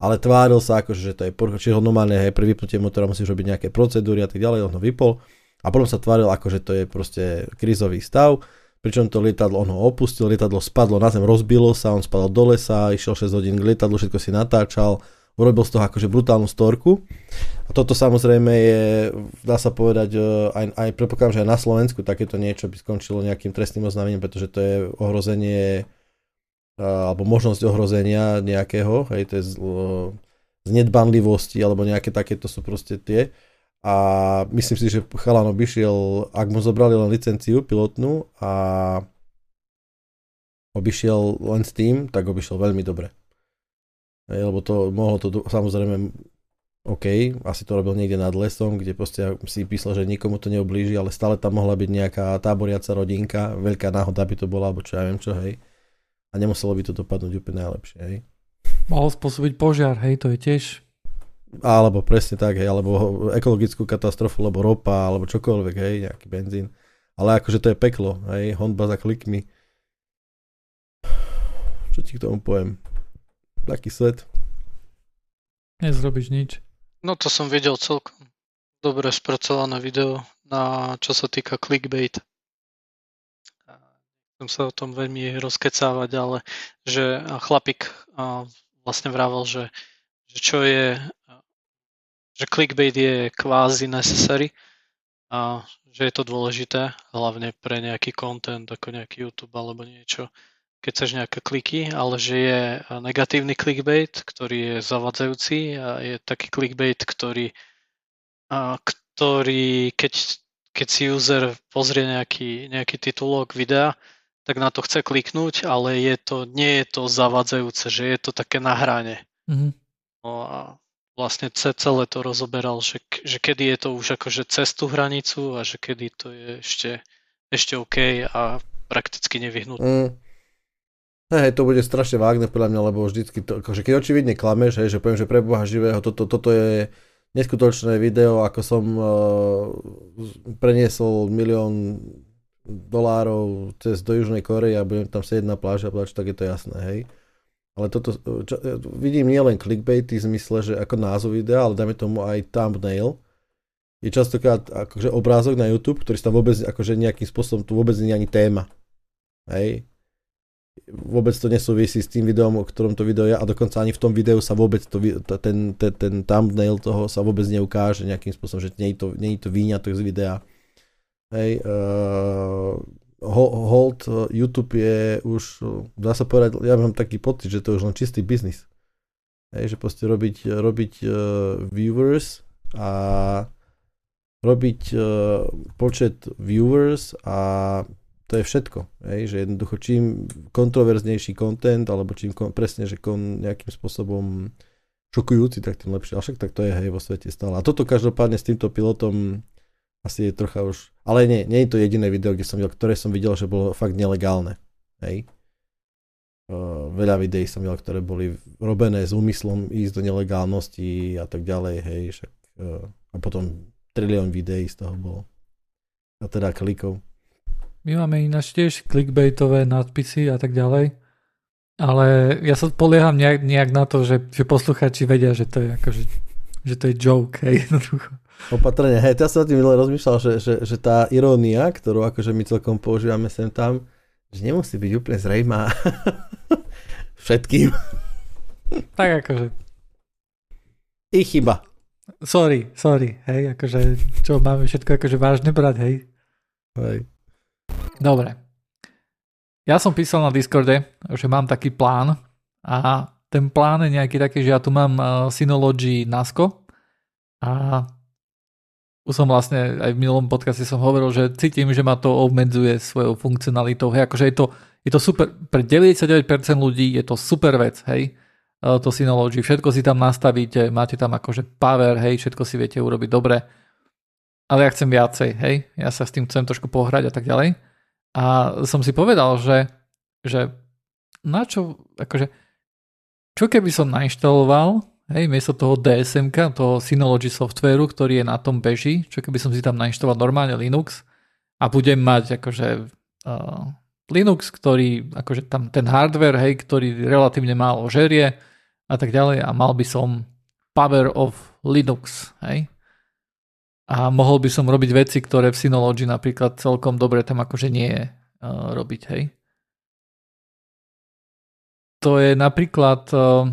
ale tváril sa ako, že to je porucha, čiže ho normálne hej, pri vypnutie motora musíš robiť nejaké procedúry a tak ďalej, on ho vypol a potom sa tváril ako, že to je proste krízový stav, pričom to lietadlo, on ho opustil, lietadlo spadlo na zem, rozbilo sa, on spadol do lesa, išiel 6 hodín k lietadlu, všetko si natáčal, urobil z toho akože brutálnu storku. A toto samozrejme je, dá sa povedať, e, aj, aj predpokladám, že aj na Slovensku takéto niečo by skončilo nejakým trestným oznámením, pretože to je ohrozenie alebo možnosť ohrozenia nejakého, hej, to je z, e, z nedbanlivosti alebo nejaké takéto sú proste tie a myslím si, že chalan obišiel, ak mu zobrali len licenciu pilotnú a obišiel len s tým, tak obišiel veľmi dobre. Hej, lebo to mohlo to samozrejme OK, asi to robil niekde nad lesom, kde proste si písal, že nikomu to neoblíži, ale stále tam mohla byť nejaká táboriaca rodinka, veľká náhoda by to bola, alebo čo ja viem čo, hej. A nemuselo by to dopadnúť úplne najlepšie, hej. Mohol spôsobiť požiar, hej, to je tiež Alebo presne tak, hej, alebo ekologickú katastrofu, alebo ropa, alebo čokoľvek, hej, nejaký benzín. Ale akože to je peklo, hej, honba za klikmi. Čo ti k tomu poviem? Taký svet. Nezrobíš nič. No to som videl celkom dobre spracované video, na čo sa týka clickbait. Chcem sa o tom veľmi rozkecávať, ale že chlapík vlastne vravel, že, že čo je, že clickbait je kvázi necessary a že je to dôležité, hlavne pre nejaký content ako nejaký YouTube alebo niečo, keď chceš nejaké kliky, ale že je negatívny clickbait, ktorý je zavadzajúci a je taký clickbait, ktorý, a, ktorý keď, keď si user pozrie nejaký, nejaký titulok videa, tak na to chce kliknúť, ale je to, nie je to zavadzajúce, že je to také na hrane. Mm-hmm. No a vlastne celé to rozoberal, že, že kedy je to už akože cez tú hranicu a že kedy to je ešte, ešte OK a prakticky nevyhnutné. Mm. Hej, to bude strašne vágne podľa mňa, lebo vždycky to, akože keď očividne klameš, hej, že poviem, že pre Boha živého, toto, toto je neskutočné video, ako som uh, preniesol milión dolárov cez do Južnej Korei a budem tam sedieť na pláži a povedať, tak je to jasné, hej. Ale toto, čo, vidím nielen clickbait v zmysle, že ako názov videa, ale dáme tomu aj thumbnail. Je častokrát akože obrázok na YouTube, ktorý sa vôbec akože nejakým spôsobom, tu vôbec nie ani téma. Hej vôbec to nesúvisí s tým videom, o ktorom to video je a dokonca ani v tom videu sa vôbec to, ten, ten, ten thumbnail toho sa vôbec neukáže nejakým spôsobom, že nie je to, nie je to výňatok z videa. Hej, uh, hold, YouTube je už, dá sa povedať, ja mám taký pocit, že to je už len čistý biznis. Hej, že proste robiť, robiť uh, viewers a robiť uh, počet viewers a to je všetko. Hej? Že jednoducho čím kontroverznejší content, alebo čím kon, presne, že kon, nejakým spôsobom šokujúci, tak tým lepšie. A však tak to je hej vo svete stále. A toto každopádne s týmto pilotom asi je trocha už... Ale nie, nie je to jediné video, kde som videl, ktoré som videl, že bolo fakt nelegálne. Hej? Uh, veľa videí som videl, ktoré boli robené s úmyslom ísť do nelegálnosti a tak ďalej, hej, však, uh, a potom trilión videí z toho bolo. A teda klikov. My máme ináč tiež clickbaitové nadpisy a tak ďalej. Ale ja sa polieham nejak, nejak na to, že, že posluchači vedia, že to je akože, že to je joke, hej, jednoducho. Opatrne, hej, ja som tým rozmýšľal, že, že, že tá irónia, ktorú akože my celkom používame sem tam, že nemusí byť úplne zrejmá všetkým. Tak akože. I chyba. Sorry, sorry, hej, akože, čo máme všetko akože vážne brať, hej. Hej. Dobre. Ja som písal na Discorde, že mám taký plán a ten plán je nejaký taký, že ja tu mám uh, Synology NASCO a už som vlastne aj v minulom podcaste som hovoril, že cítim, že ma to obmedzuje svojou funkcionalitou. Hej, akože je to, je to super, pre 99% ľudí je to super vec, hej, to Synology, všetko si tam nastavíte, máte tam akože power, hej, všetko si viete urobiť dobre, ale ja chcem viacej, hej, ja sa s tým chcem trošku pohrať a tak ďalej. A som si povedal, že, že na čo, akože, čo keby som nainštaloval, hej, miesto toho DSM, toho Synology softwareu, ktorý je na tom beží, čo keby som si tam nainštaloval normálne Linux a budem mať akože uh, Linux, ktorý, akože tam ten hardware, hej, ktorý relatívne málo žerie a tak ďalej a mal by som power of Linux, hej, a mohol by som robiť veci, ktoré v Synology napríklad celkom dobre tam akože nie je uh, robiť, hej. To je napríklad uh,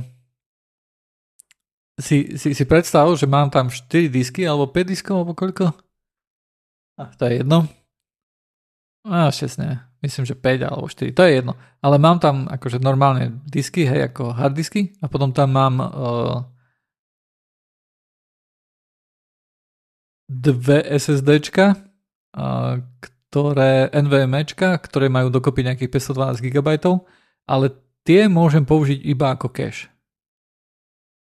si, si, si predstav, že mám tam 4 disky alebo 5 diskov alebo koľko? A to je jedno. A 6 ne. Myslím, že 5 alebo 4. To je jedno. Ale mám tam akože normálne disky, hej, ako hard disky a potom tam mám uh, dve SSDčka, ktoré NVMEčka, ktoré majú dokopy nejakých 512 GB, ale tie môžem použiť iba ako cache.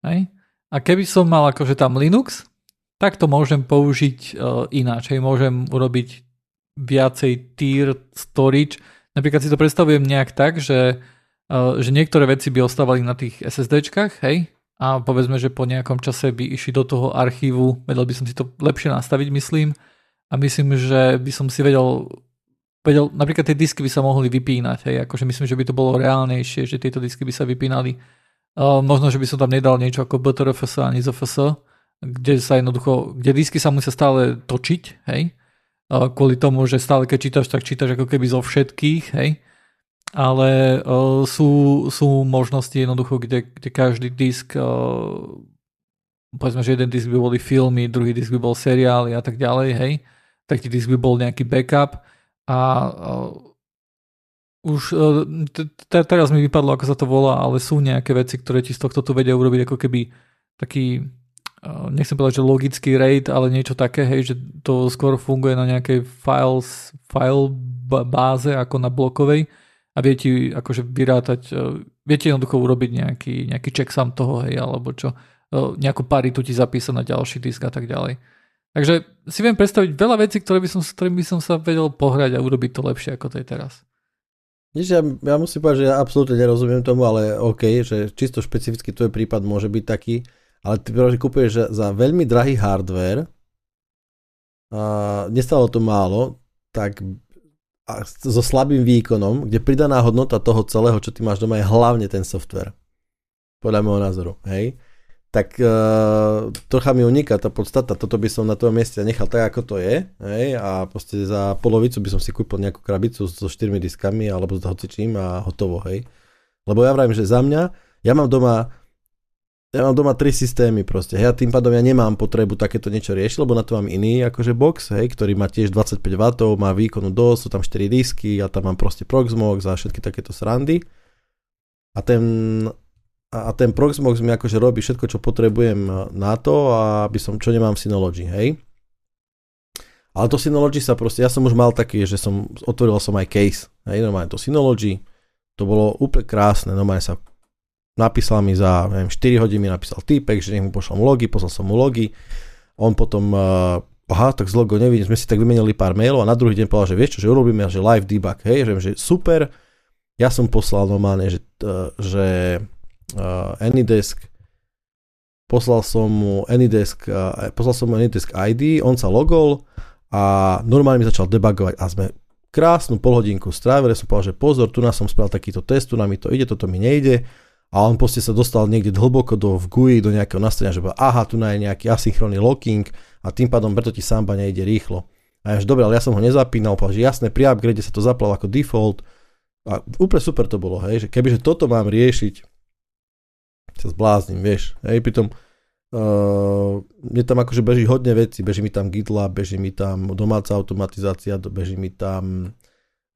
Hej? A keby som mal akože tam Linux, tak to môžem použiť uh, ináč. Hej, môžem urobiť viacej tier storage. Napríklad si to predstavujem nejak tak, že, uh, že niektoré veci by ostávali na tých SSDčkách, hej, a povedzme, že po nejakom čase by išli do toho archívu, vedel by som si to lepšie nastaviť, myslím. A myslím, že by som si vedel, vedel napríklad tie disky by sa mohli vypínať, hej, akože myslím, že by to bolo reálnejšie, že tieto disky by sa vypínali. Možno, že by som tam nedal niečo ako BTRFS a NIZFS, kde sa jednoducho, kde disky sa musia stále točiť, hej, kvôli tomu, že stále keď čítaš, tak čítaš ako keby zo všetkých, hej, ale uh, sú, sú možnosti jednoducho, kde, kde každý disk uh, povedzme, že jeden disk by boli filmy, druhý disk by bol seriály a tak ďalej, hej, tretí disk by bol nejaký backup a uh, už uh, teraz mi vypadlo, ako sa to volá, ale sú nejaké veci, ktoré ti z tohto tu vedia urobiť ako keby taký uh, nechcem povedať, že logický RAID, ale niečo také, hej, že to skôr funguje na nejakej files, file báze ako na blokovej a vie ti akože vyrátať, e, viete jednoducho urobiť nejaký, nejaký check sám toho, hej, alebo čo, e, nejakú paritu ti zapísať na ďalší disk a tak ďalej. Takže si viem predstaviť veľa vecí, ktoré by som, s ktorými by som sa vedel pohrať a urobiť to lepšie, ako to je teraz. Ja, ja musím povedať, že ja absolútne nerozumiem tomu, ale OK, že čisto špecificky tvoj prípad môže byť taký, ale ty práve kúpuješ za veľmi drahý hardware, a nestalo to málo, tak a so slabým výkonom, kde pridaná hodnota toho celého, čo ty máš doma, je hlavne ten software. Podľa môjho názoru, hej? Tak uh, trocha mi uniká tá podstata, toto by som na tvojom mieste nechal tak, ako to je, hej? A proste za polovicu by som si kúpil nejakú krabicu so štyrmi diskami alebo s hocičím a hotovo, hej? Lebo ja vravím, že za mňa, ja mám doma ja mám doma tri systémy proste. Ja tým pádom ja nemám potrebu takéto niečo riešiť, lebo na to mám iný akože box, hej, ktorý má tiež 25 W, má výkonu dosť, sú tam 4 disky, ja tam mám proste Proxmox a všetky takéto srandy. A ten, a ten Proxmox mi akože robí všetko, čo potrebujem na to, aby som, čo nemám v Synology, hej. Ale to Synology sa proste, ja som už mal taký, že som, otvoril som aj case, hej, normálne to Synology, to bolo úplne krásne, normálne sa napísal mi za neviem, 4 hodiny napísal týpek, že nech mu pošlom logy, poslal som mu logy. On potom, uh, aha, tak z logo nevidím, sme si tak vymenili pár mailov a na druhý deň povedal, že vieš čo, že urobíme, že live debug, hej, že, že super. Ja som poslal normálne, že, uh, že uh, Anydesk, poslal som mu Anydesk, uh, poslal som mu Anydesk ID, on sa logol a normálne mi začal debugovať a sme krásnu polhodinku strávili, som povedal, že pozor, tu nás som spravil takýto test, tu nám mi to ide, toto mi nejde. A on proste sa dostal niekde hlboko do v GUI, do nejakého nastavenia, že povedal, aha, tu je nejaký asynchronný locking a tým pádom preto ti samba nejde rýchlo. A až dobre, ale ja som ho nezapínal, povedal, že jasné, pri upgrade sa to zaplalo ako default. A úplne super to bolo, hej, že kebyže toto mám riešiť, sa zbláznim, vieš, hej, pritom uh, mne tam akože beží hodne veci, beží mi tam GitLab, beží mi tam domáca automatizácia, beží mi tam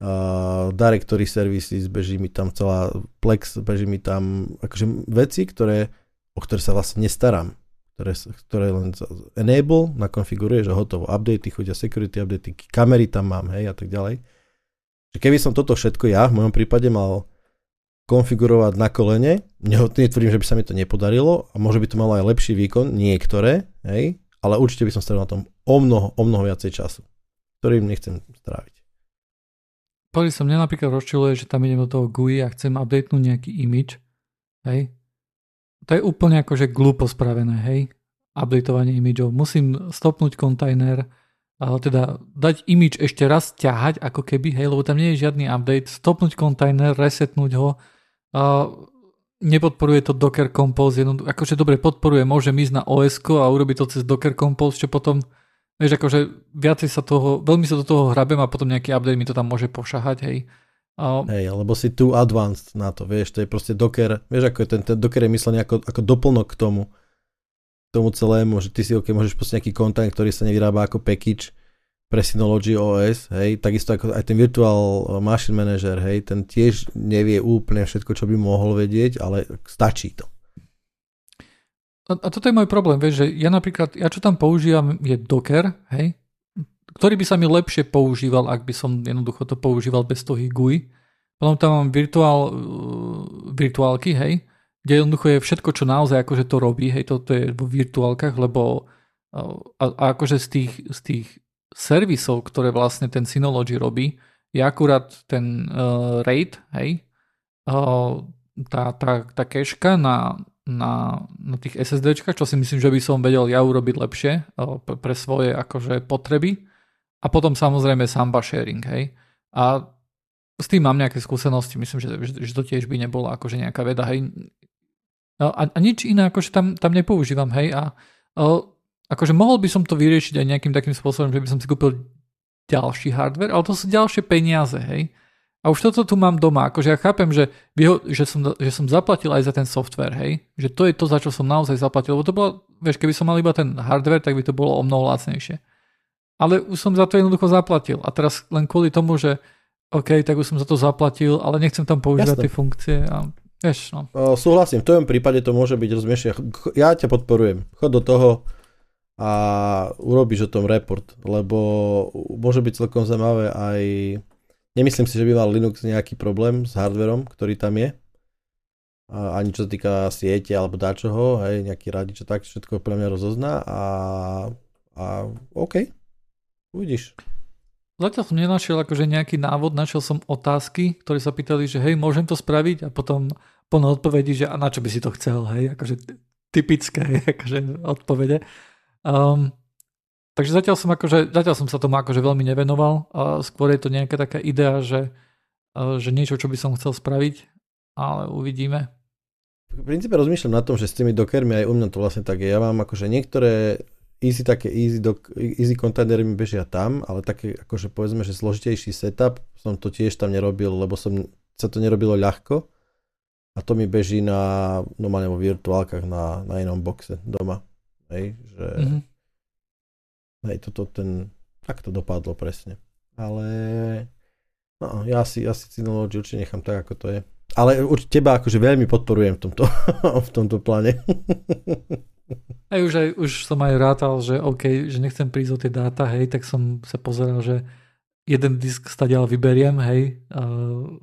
uh, directory services, beží mi tam celá Plex, beží mi tam akože veci, ktoré, o ktoré sa vlastne nestaram, ktoré, ktoré len enable, nakonfiguruješ a hotovo. Updaty, chodia security updaty, kamery tam mám, hej, a tak ďalej. Keby som toto všetko ja v mojom prípade mal konfigurovať na kolene, netvrdím, že by sa mi to nepodarilo a môže by to malo aj lepší výkon, niektoré, hej, ale určite by som strávil na tom o mnoho, o mnoho viacej času, ktorým nechcem stráviť. Pozri sa, mňa napríklad rozčiluje, že tam idem do toho GUI a chcem updatenúť nejaký image. Hej. To je úplne akože glúpo spravené, hej. Updateovanie imidžov. Musím stopnúť kontajner, ale teda dať image ešte raz ťahať, ako keby, hej, lebo tam nie je žiadny update, stopnúť kontajner, resetnúť ho. A nepodporuje to Docker Compose, akože dobre podporuje, môžem ísť na OS a urobiť to cez Docker Compose, čo potom Vieš, akože viacej sa toho, veľmi sa do toho hrabem a potom nejaký update mi to tam môže pošahať, hej. A... Hej, alebo si too advanced na to, vieš, to je proste Docker, vieš, ako je ten, ten Docker je myslený ako, ako doplnok k tomu, tomu celému, že ty si, ok, môžeš proste nejaký kontent, ktorý sa nevyrába ako package pre Synology OS, hej, takisto ako aj ten Virtual Machine Manager, hej, ten tiež nevie úplne všetko, čo by mohol vedieť, ale stačí to. A, a toto je môj problém, vieš, že ja napríklad, ja čo tam používam je Docker, hej, ktorý by sa mi lepšie používal, ak by som jednoducho to používal bez toho GUI. Potom tam mám virtuál, uh, virtuálky, hej, kde jednoducho je všetko, čo naozaj akože to robí, hej, toto je vo virtuálkach, lebo uh, a, a akože z tých, z tých servisov, ktoré vlastne ten Synology robí, je akurát ten uh, RAID, hej, uh, tá, tá, tá keška na na, na tých SSDčkách, čo si myslím, že by som vedel ja urobiť lepšie pre svoje akože potreby. A potom samozrejme samba sharing, hej. A s tým mám nejaké skúsenosti, myslím, že, že to tiež by nebolo akože nejaká veda, hej. A, a nič iné akože tam, tam nepoužívam, hej. A, a akože mohol by som to vyriešiť aj nejakým takým spôsobom, že by som si kúpil ďalší hardware, ale to sú ďalšie peniaze, hej. A už toto tu mám doma, akože ja chápem, že, vyho- že, som, že som zaplatil aj za ten software, hej, že to je to, za čo som naozaj zaplatil, lebo to bolo, vieš, keby som mal iba ten hardware, tak by to bolo o mnoho lacnejšie. Ale už som za to jednoducho zaplatil a teraz len kvôli tomu, že OK, tak už som za to zaplatil, ale nechcem tam používať Jasne. tie funkcie a vieš, no. O, súhlasím, v tvojom prípade to môže byť, rozumieš, ja, ja ťa podporujem, chod do toho a urobíš o tom report, lebo môže byť celkom zaujímavé aj Nemyslím si, že by mal Linux nejaký problém s hardverom, ktorý tam je. A ani čo sa týka siete alebo dačoho, hej, nejaký radič tak všetko pre mňa rozozná a, a OK, uvidíš. Zatiaľ som nenašiel akože nejaký návod, našiel som otázky, ktoré sa pýtali, že hej, môžem to spraviť a potom plno odpovedí, že a na čo by si to chcel, hej, akože typické akože odpovede. Um, Takže zatiaľ som, akože, zatiaľ som sa tomu akože veľmi nevenoval. A skôr je to nejaká taká idea, že, že niečo, čo by som chcel spraviť, ale uvidíme. V princípe rozmýšľam na tom, že s tými dockermi aj u mňa to vlastne tak je. Ja mám akože niektoré easy, také easy, doc, easy kontajnery mi bežia tam, ale také akože povedzme, že zložitejší setup som to tiež tam nerobil, lebo som, sa to nerobilo ľahko a to mi beží na normálne vo virtuálkach na, na inom boxe doma. Hej, že mm-hmm Hej, toto ten, tak to dopadlo presne. Ale no, ja si, ja si Synology určite nechám tak, ako to je. Ale určite teba akože veľmi podporujem v tomto, v tomto pláne. Aj už, aj, už som aj rátal, že OK, že nechcem prísť o tie dáta, hej, tak som sa pozeral, že jeden disk stadiaľ vyberiem, hej, uh,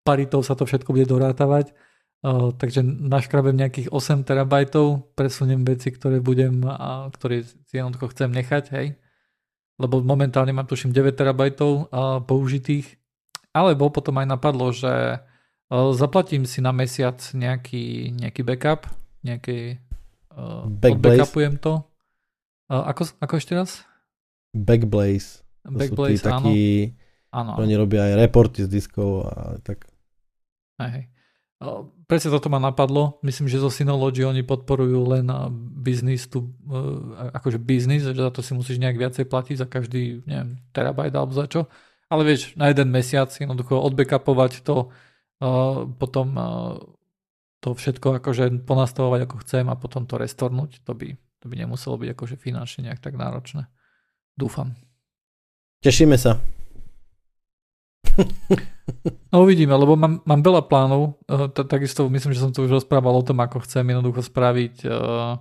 paritou sa to všetko bude dorátavať, uh, takže naškrabem nejakých 8 terabajtov, presuniem veci, ktoré budem, a ktoré si jednoducho chcem nechať, hej, lebo momentálne mám tuším 9 terabajtov uh, použitých, alebo potom aj napadlo, že uh, zaplatím si na mesiac nejaký, nejaký backup, nejaký Uh, to. Uh, ako, ako ešte raz? Backblaze. Backblaze, áno. Takí, áno. Oni robia aj reporty z diskov a tak. Hej, presne toto ma napadlo. Myslím, že zo Synology oni podporujú len business to, uh, akože business, že za to si musíš nejak viacej platiť za každý, neviem, terabajt alebo za čo. Ale vieš, na jeden mesiac jednoducho odbackupovať to, uh, potom to všetko akože ponastavovať ako chcem a potom to restornúť, to by, to by nemuselo byť akože finančne nejak tak náročné. Dúfam. Tešíme sa. No uvidíme, lebo mám, mám veľa plánov. Uh, takisto myslím, že som tu už rozprával o tom, ako chcem jednoducho spraviť uh,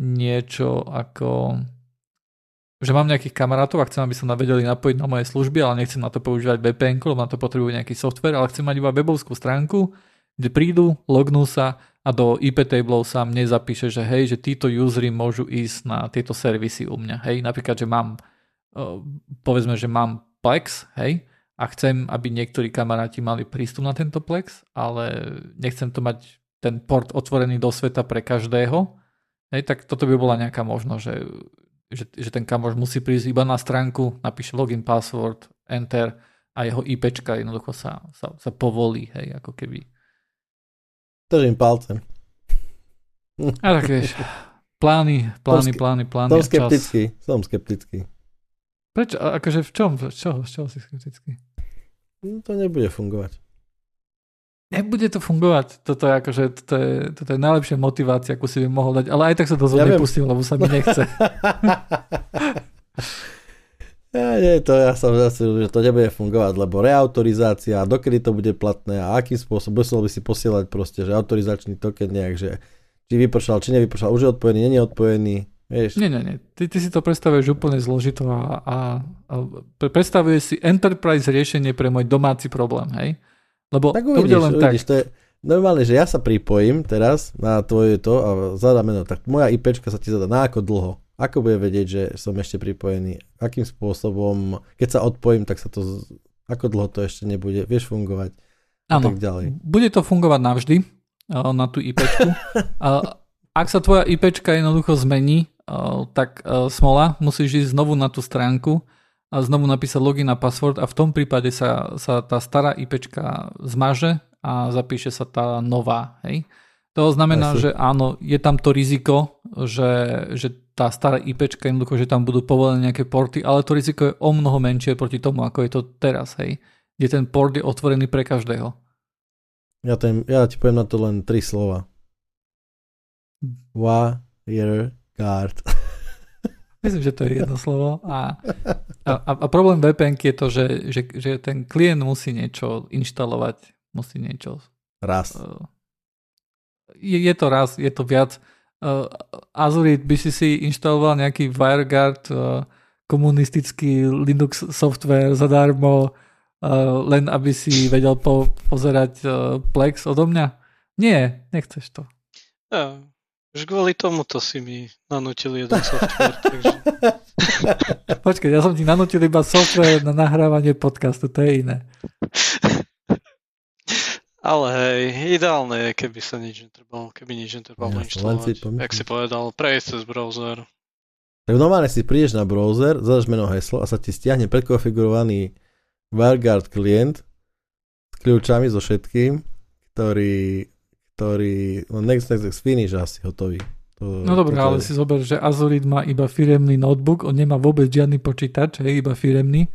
niečo ako že mám nejakých kamarátov a chcem, aby sa vedeli napojiť na moje služby, ale nechcem na to používať VPN, lebo na to potrebujú nejaký software, ale chcem mať iba webovskú stránku, kde prídu, lognú sa a do IP tableov sa mne zapíše, že hej, že títo usery môžu ísť na tieto servisy u mňa. Hej, napríklad, že mám, eh, povedzme, že mám Plex, hej, a chcem, aby niektorí kamaráti mali prístup na tento Plex, ale nechcem to mať ten port otvorený do sveta pre každého, hej, tak toto by bola nejaká možnosť, že, že, že ten kamoš musí prísť iba na stránku, napíše login, password, enter a jeho IPčka jednoducho sa, sa, sa povolí, hej, ako keby Držím palce. A tak vieš, plány, plány, plány, plány. Som skeptický, som skeptický. Prečo? Akože v čom? Z čoho? Z čoho si skeptický? No, to nebude fungovať. Nebude to fungovať. Toto je, akože, toto je, toto je najlepšia motivácia, akú si by mohol dať. Ale aj tak sa to ja nepustím, lebo sa mi nechce. Ja, nie, to ja som zase, že to nebude fungovať, lebo reautorizácia, dokedy to bude platné a akým spôsobom, musel by si posielať proste, že autorizačný token nejak, že či vypršal, či nevypršal, už je odpojený, nie je odpojený, vieš. Nie, nie, nie, ty, ty si to predstavuješ úplne zložito a, a, a predstavuješ si enterprise riešenie pre môj domáci problém, hej? Lebo tak uvidíš, to bude len uvidíš, tak. To je normálne, že ja sa pripojím teraz na tvoje to a zadáme, no tak moja IPčka sa ti zadá na ako dlho? Ako bude vedieť, že som ešte pripojený? Akým spôsobom, keď sa odpojím, tak sa to, ako dlho to ešte nebude, vieš fungovať? A Áno, tak ďalej. bude to fungovať navždy. na tú IP. A ak sa tvoja IP jednoducho zmení, tak smola, musíš ísť znovu na tú stránku a znovu napísať login a password a v tom prípade sa, sa tá stará IP zmaže a zapíše sa tá nová. Hej? To znamená, že áno, je tam to riziko, že, že tá stará IP, jednoducho, že tam budú povolené nejaké porty, ale to riziko je o mnoho menšie proti tomu, ako je to teraz, hej. Kde ten port je otvorený pre každého. Ja, ten, ja ti poviem na to len tri slova. Wire guard. Myslím, že to je jedno slovo. A, a, a problém VPN je to, že, že, že ten klient musí niečo inštalovať, musí niečo... Raz. Uh, je, je to raz, je to viac. Uh, Azurit by si si inštaloval nejaký WireGuard, uh, komunistický Linux software zadarmo, len aby si vedel po, pozerať Plex odo mňa? Nie, nechceš to. Ja, už kvôli tomuto si mi nanútil jeden software. takže... Počkaj, ja som ti nanútil iba software na nahrávanie podcastu, to je iné. Ale hej, ideálne je, keby sa nič netrebalo, keby nič netrebalo ja, inštalovať. Jak si povedal, prejsť cez browser. Tak normálne si prídeš na browser, zadaš meno heslo a sa ti stiahne predkonfigurovaný WireGuard klient s kľúčami so všetkým, ktorý, ktorý, no next, next, next, finish asi hotový. To, no dobré, ale je. si zober, že Azurit má iba firemný notebook, on nemá vôbec žiadny počítač, hej, iba firemný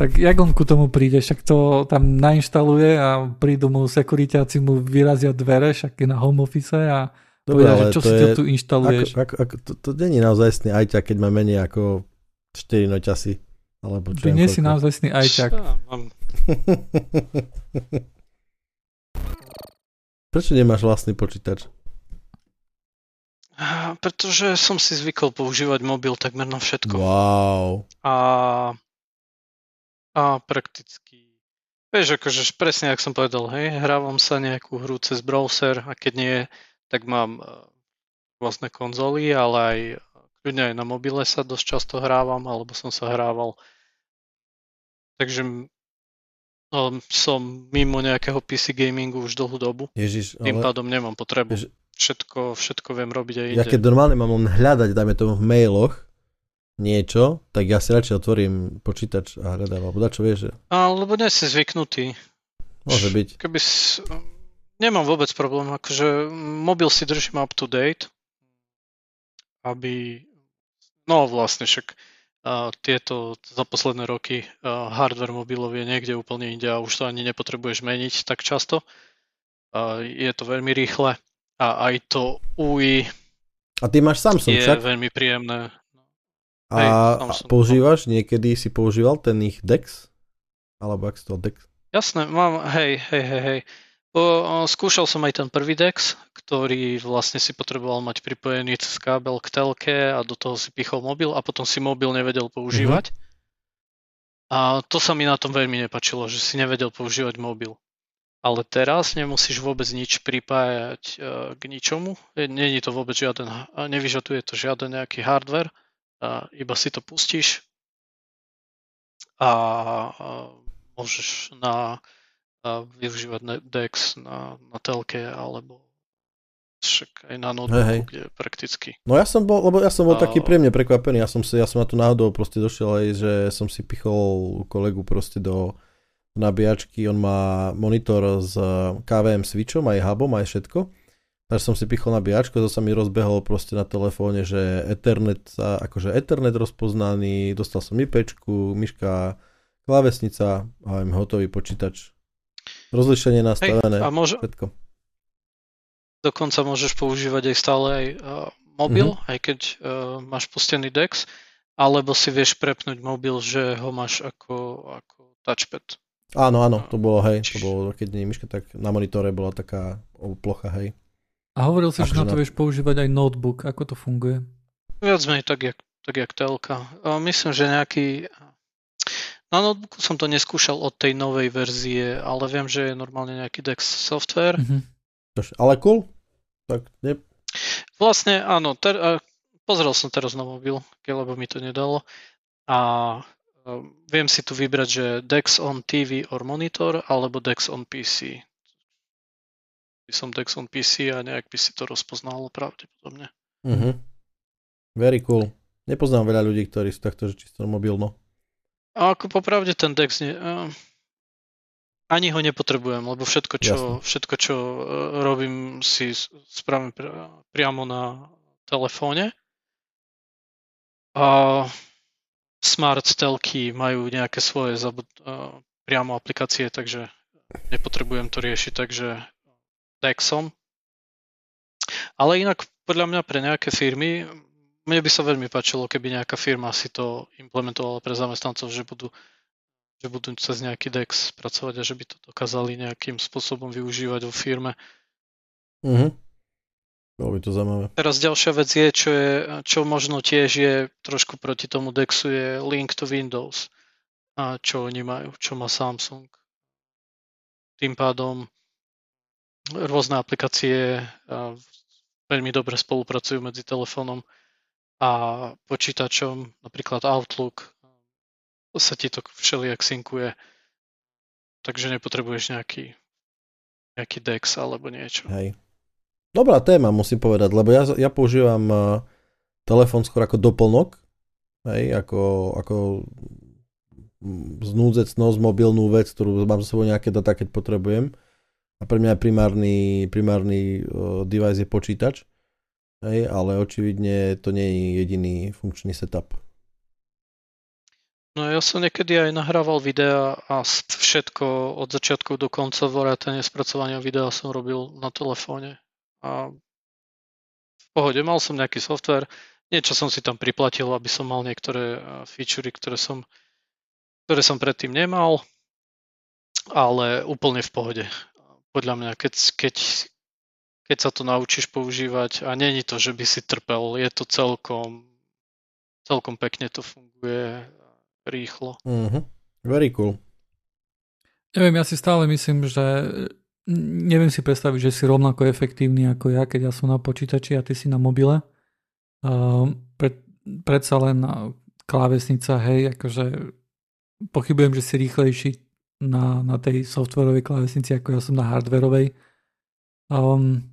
tak jak on ku tomu príde? Však to tam nainštaluje a prídu mu sekuritáci mu vyrazia dvere, však je na home office a Dobre, povedia, že čo si je, tu inštaluješ. Ako, ako, ako, to, to není naozaj ajťak, keď má menej ako 4 noťasy. Alebo čo Ty nie si naozaj ajťak. Prečo nemáš vlastný počítač? Pretože som si zvykol používať mobil takmer na všetko. Wow. A a prakticky, vieš, akože presne, ako som povedal, hej, hrávam sa nejakú hru cez browser a keď nie, tak mám e, rôzne konzoly, ale aj kľudne aj na mobile sa dosť často hrávam, alebo som sa hrával. Takže som mimo nejakého PC gamingu už dlhú dobu. Ježiš, ale... Tým pádom nemám potrebu. Ježiš... Všetko, všetko viem robiť aj. Ja keď normálne mám len hľadať, dajme tomu v mailoch, niečo, tak ja si radšej otvorím počítač a hľadám, alebo čo vieš. Že... Alebo nie si zvyknutý. Môže byť. Keby si... Nemám vôbec problém, akože mobil si držím up to date, aby... No vlastne však tieto za posledné roky hardware mobilov je niekde úplne inde a už to ani nepotrebuješ meniť tak často. Uh, je to veľmi rýchle a aj to UI a ty máš Samsung, je však? veľmi príjemné. A, hej, a používaš, niekedy si používal ten ich Dex? Alebo ak to Dex? Jasné, mám, hej, hej, hej, hej. O, skúšal som aj ten prvý Dex, ktorý vlastne si potreboval mať pripojený cez kábel k telke a do toho si pichol mobil a potom si mobil nevedel používať. Mm-hmm. A to sa mi na tom veľmi nepačilo, že si nevedel používať mobil. Ale teraz nemusíš vôbec nič pripájať e, k ničomu. Není to vôbec žiaden, nevyžaduje to žiaden nejaký hardware a iba si to pustíš a, môžeš na, a využívať Dex na, na telke alebo však aj na notebooku, hey, hey. kde prakticky. No ja som bol, lebo ja som bol a... taký príjemne prekvapený, ja som, si, ja som na to náhodou proste došiel aj, že som si pichol kolegu proste do nabíjačky, on má monitor s KVM switchom, aj hubom, aj všetko Takže som si pichol nabíjačku, to sa mi rozbehlo proste na telefóne, že Ethernet, akože Ethernet rozpoznaný, dostal som IPčku, myška, klávesnica a im hotový počítač. Rozlišenie nastavené, Hej, a môže... všetko. Dokonca môžeš používať aj stále aj uh, mobil, mm-hmm. aj keď uh, máš pustený DeX, alebo si vieš prepnúť mobil, že ho máš ako, ako touchpad. Áno, áno, to bolo, hej, to bolo, keď nie myška, tak na monitore bola taká plocha, hej. A hovoril si, že na to vieš používať aj notebook. Ako to funguje? Viac menej tak, jak, tak jak telka. Myslím, že nejaký... Na notebooku som to neskúšal od tej novej verzie, ale viem, že je normálne nejaký DeX software. Mm-hmm. Ale cool. Tak ne... Vlastne áno, ter, pozrel som teraz na mobil, lebo mi to nedalo. A viem si tu vybrať, že DeX on TV or monitor alebo DeX on PC by som Dex on PC a nejak by si to rozpoznalo pravdepodobne. Uh-huh. Very cool. Nepoznám veľa ľudí, ktorí sú takto že čisto mobilno. A ako popravde ten Dex nie, ani ho nepotrebujem, lebo všetko, čo, všetko, čo uh, robím, si spravím pr- priamo na telefóne. A smart telky majú nejaké svoje uh, priamo aplikácie, takže nepotrebujem to riešiť, takže Dexom. Ale inak podľa mňa pre nejaké firmy, mne by sa veľmi páčilo, keby nejaká firma si to implementovala pre zamestnancov, že budú, že budú cez nejaký DEX pracovať a že by to dokázali nejakým spôsobom využívať vo firme. Mhm. Bolo by to zaujímavé. Teraz ďalšia vec je, čo, je, čo možno tiež je trošku proti tomu DEXu, je link to Windows. A čo oni majú, čo má Samsung. Tým pádom rôzne aplikácie veľmi dobre spolupracujú medzi telefónom a počítačom, napríklad Outlook sa ti to všelijak synkuje, takže nepotrebuješ nejaký, nejaký DeX alebo niečo. Hej. Dobrá téma, musím povedať, lebo ja, ja používam uh, telefón skôr ako doplnok, hej, ako, ako znúdzecnosť, mobilnú vec, ktorú mám za sebou nejaké data, keď potrebujem. A pre mňa primárny, primárny uh, device je počítač, hej, ale očividne to nie je jediný funkčný setup. No ja som niekedy aj nahrával videa a všetko od začiatku do konca vrátane spracovania videa som robil na telefóne. A v pohode, mal som nejaký software, niečo som si tam priplatil, aby som mal niektoré featurey, ktoré som, ktoré som predtým nemal, ale úplne v pohode. Podľa mňa, keď, keď, keď sa to naučíš používať a není to, že by si trpel, je to celkom, celkom pekne to funguje rýchlo. Uh-huh. Very cool. Neviem, ja si stále myslím, že neviem si predstaviť, že si rovnako efektívny ako ja, keď ja som na počítači a ty si na mobile. Uh, pred, predsa len klávesnica, hej, akože pochybujem, že si rýchlejší na, na tej softwarovej klávesnici, ako ja som na hardwarovej. Um,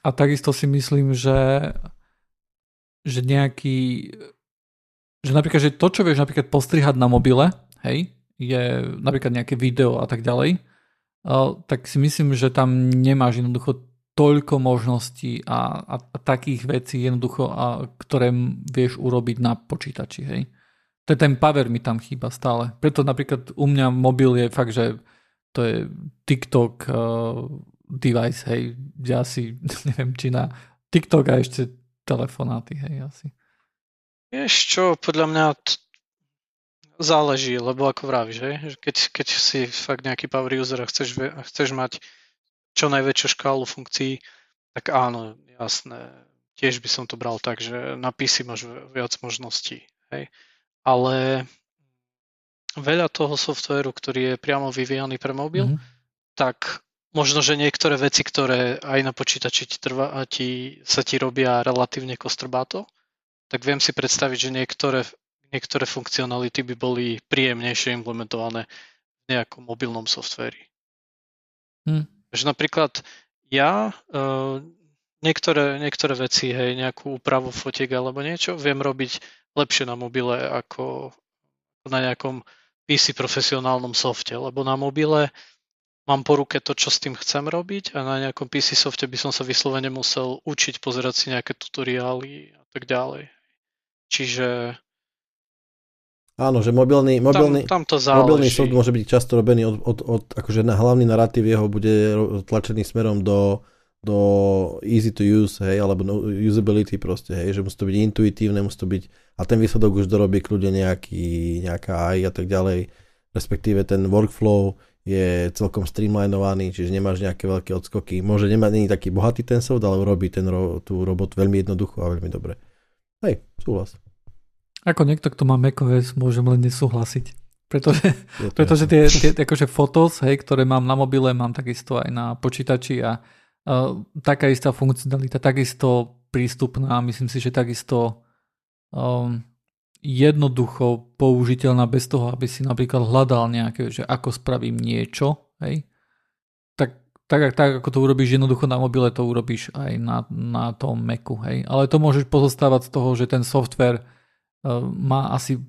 a takisto si myslím, že, že nejaký že napríklad, že to, čo vieš napríklad postrihať na mobile, hej, je napríklad nejaké video a tak ďalej, tak si myslím, že tam nemáš jednoducho toľko možností a, a, a takých vecí jednoducho, a, ktoré vieš urobiť na počítači. Hej. To je ten power mi tam chýba stále. Preto napríklad u mňa mobil je fakt, že to je TikTok device, hej, kde asi neviem, či na TikTok a ešte telefonáty, hej, asi. Vieš čo, podľa mňa t- záleží, lebo ako vravíš, že? Keď, keď si fakt nejaký power user a chceš, a chceš mať čo najväčšiu škálu funkcií, tak áno, jasné, tiež by som to bral tak, že na PC máš viac možností. Hej. Ale veľa toho softvéru, ktorý je priamo vyvíjaný pre mobil, mm-hmm. tak možno, že niektoré veci, ktoré aj na počítači ti, trvá, ti, sa ti robia relatívne kostrbáto, tak viem si predstaviť, že niektoré niektoré funkcionality by boli príjemnejšie implementované v nejakom mobilnom softvéri. Hmm. Že napríklad ja uh, niektoré, niektoré veci, hej, nejakú úpravu fotiek alebo niečo, viem robiť lepšie na mobile ako na nejakom PC profesionálnom softe, lebo na mobile mám po ruke to, čo s tým chcem robiť a na nejakom PC softe by som sa vyslovene musel učiť, pozerať si nejaké tutoriály a tak ďalej. Čiže Áno, že mobilný, mobilný, tam, tam to mobilný soft môže byť často robený od, od, od akože na hlavný narratív jeho bude tlačený smerom do, do easy to use, hej, alebo no, usability proste, hej, že musí to byť intuitívne, musí to byť, a ten výsledok už dorobí kľude nejaký, nejaká AI a tak ďalej, respektíve ten workflow je celkom streamlinovaný, čiže nemáš nejaké veľké odskoky. Môže nemať, není taký bohatý ten soft, ale urobí ten, tú robot veľmi jednoducho a veľmi dobre. Hej, súhlas. Ako niekto, kto má macOS, môžem len nesúhlasiť. Pretože, pretože tie, tie akože fotos, hej, ktoré mám na mobile, mám takisto aj na počítači a uh, taká istá funkcionalita, takisto prístupná, myslím si, že takisto um, jednoducho použiteľná bez toho, aby si napríklad hľadal nejaké, že ako spravím niečo, hej, tak tak, tak ako to urobíš jednoducho na mobile, to urobíš aj na, na tom Macu, hej. Ale to môžeš pozostávať z toho, že ten software uh, má asi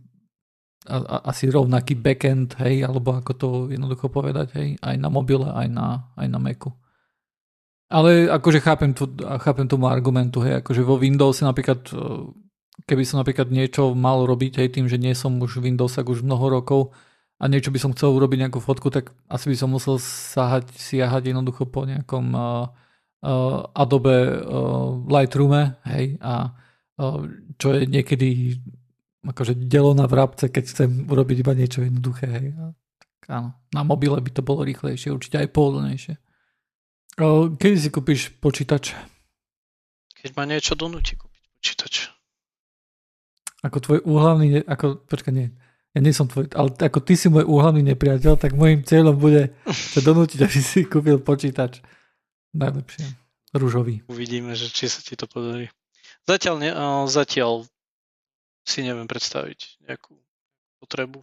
a, asi rovnaký backend, hej, alebo ako to jednoducho povedať, hej, aj na mobile, aj na, aj na Macu. Ale akože chápem, tu, chápem tomu argumentu, hej, akože vo Windowse napríklad, uh, keby som napríklad niečo mal robiť, hej, tým, že nie som už v Windowsach už mnoho rokov, a niečo by som chcel urobiť nejakú fotku, tak asi by som musel sahať, siahať jednoducho po nejakom uh, uh, Adobe uh, Lightroome, hej, a uh, čo je niekedy akože delo na vrabce, keď chcem urobiť iba niečo jednoduché, hej. A, tak áno, na mobile by to bolo rýchlejšie, určite aj pohodlnejšie. Uh, kedy si kúpiš počítač? Keď ma niečo donúti kúpiť počítač. Ako tvoj úhlavný, ako, počkaj, nie, ja nie som tvoj, ale ako ty si môj úhlavný nepriateľ, tak môjim cieľom bude sa donútiť, aby si kúpil počítač. Najlepšie. Rúžový. Uvidíme, že či sa ti to podarí. Zatiaľ, ne, zatiaľ si neviem predstaviť nejakú potrebu.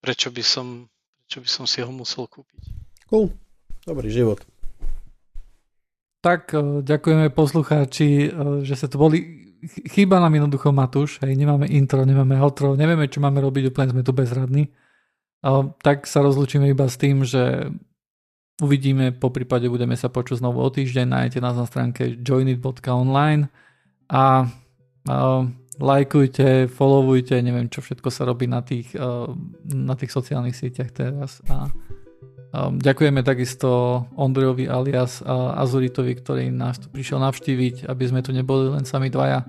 Prečo by som, prečo by som si ho musel kúpiť. Cool. Dobrý život. Tak e, ďakujeme poslucháči, e, že sa to boli chýba nám jednoducho Matúš, hej, nemáme intro, nemáme outro, nevieme, čo máme robiť, úplne sme tu bezradní. A, tak sa rozlučíme iba s tým, že uvidíme, po prípade budeme sa počuť znovu o týždeň, nájdete nás na stránke joinit.online a, a lajkujte, followujte, neviem čo všetko sa robí na tých, na tých sociálnych sieťach teraz a ďakujeme takisto Ondrejovi alias Azuritovi, ktorý nás tu prišiel navštíviť, aby sme tu neboli len sami dvaja.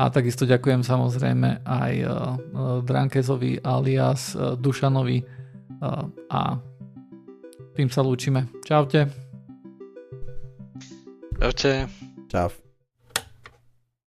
A takisto ďakujem samozrejme aj uh, Drankezovi alias uh, Dušanovi a tým sa lúčime. Čaute. Čaute. Čau.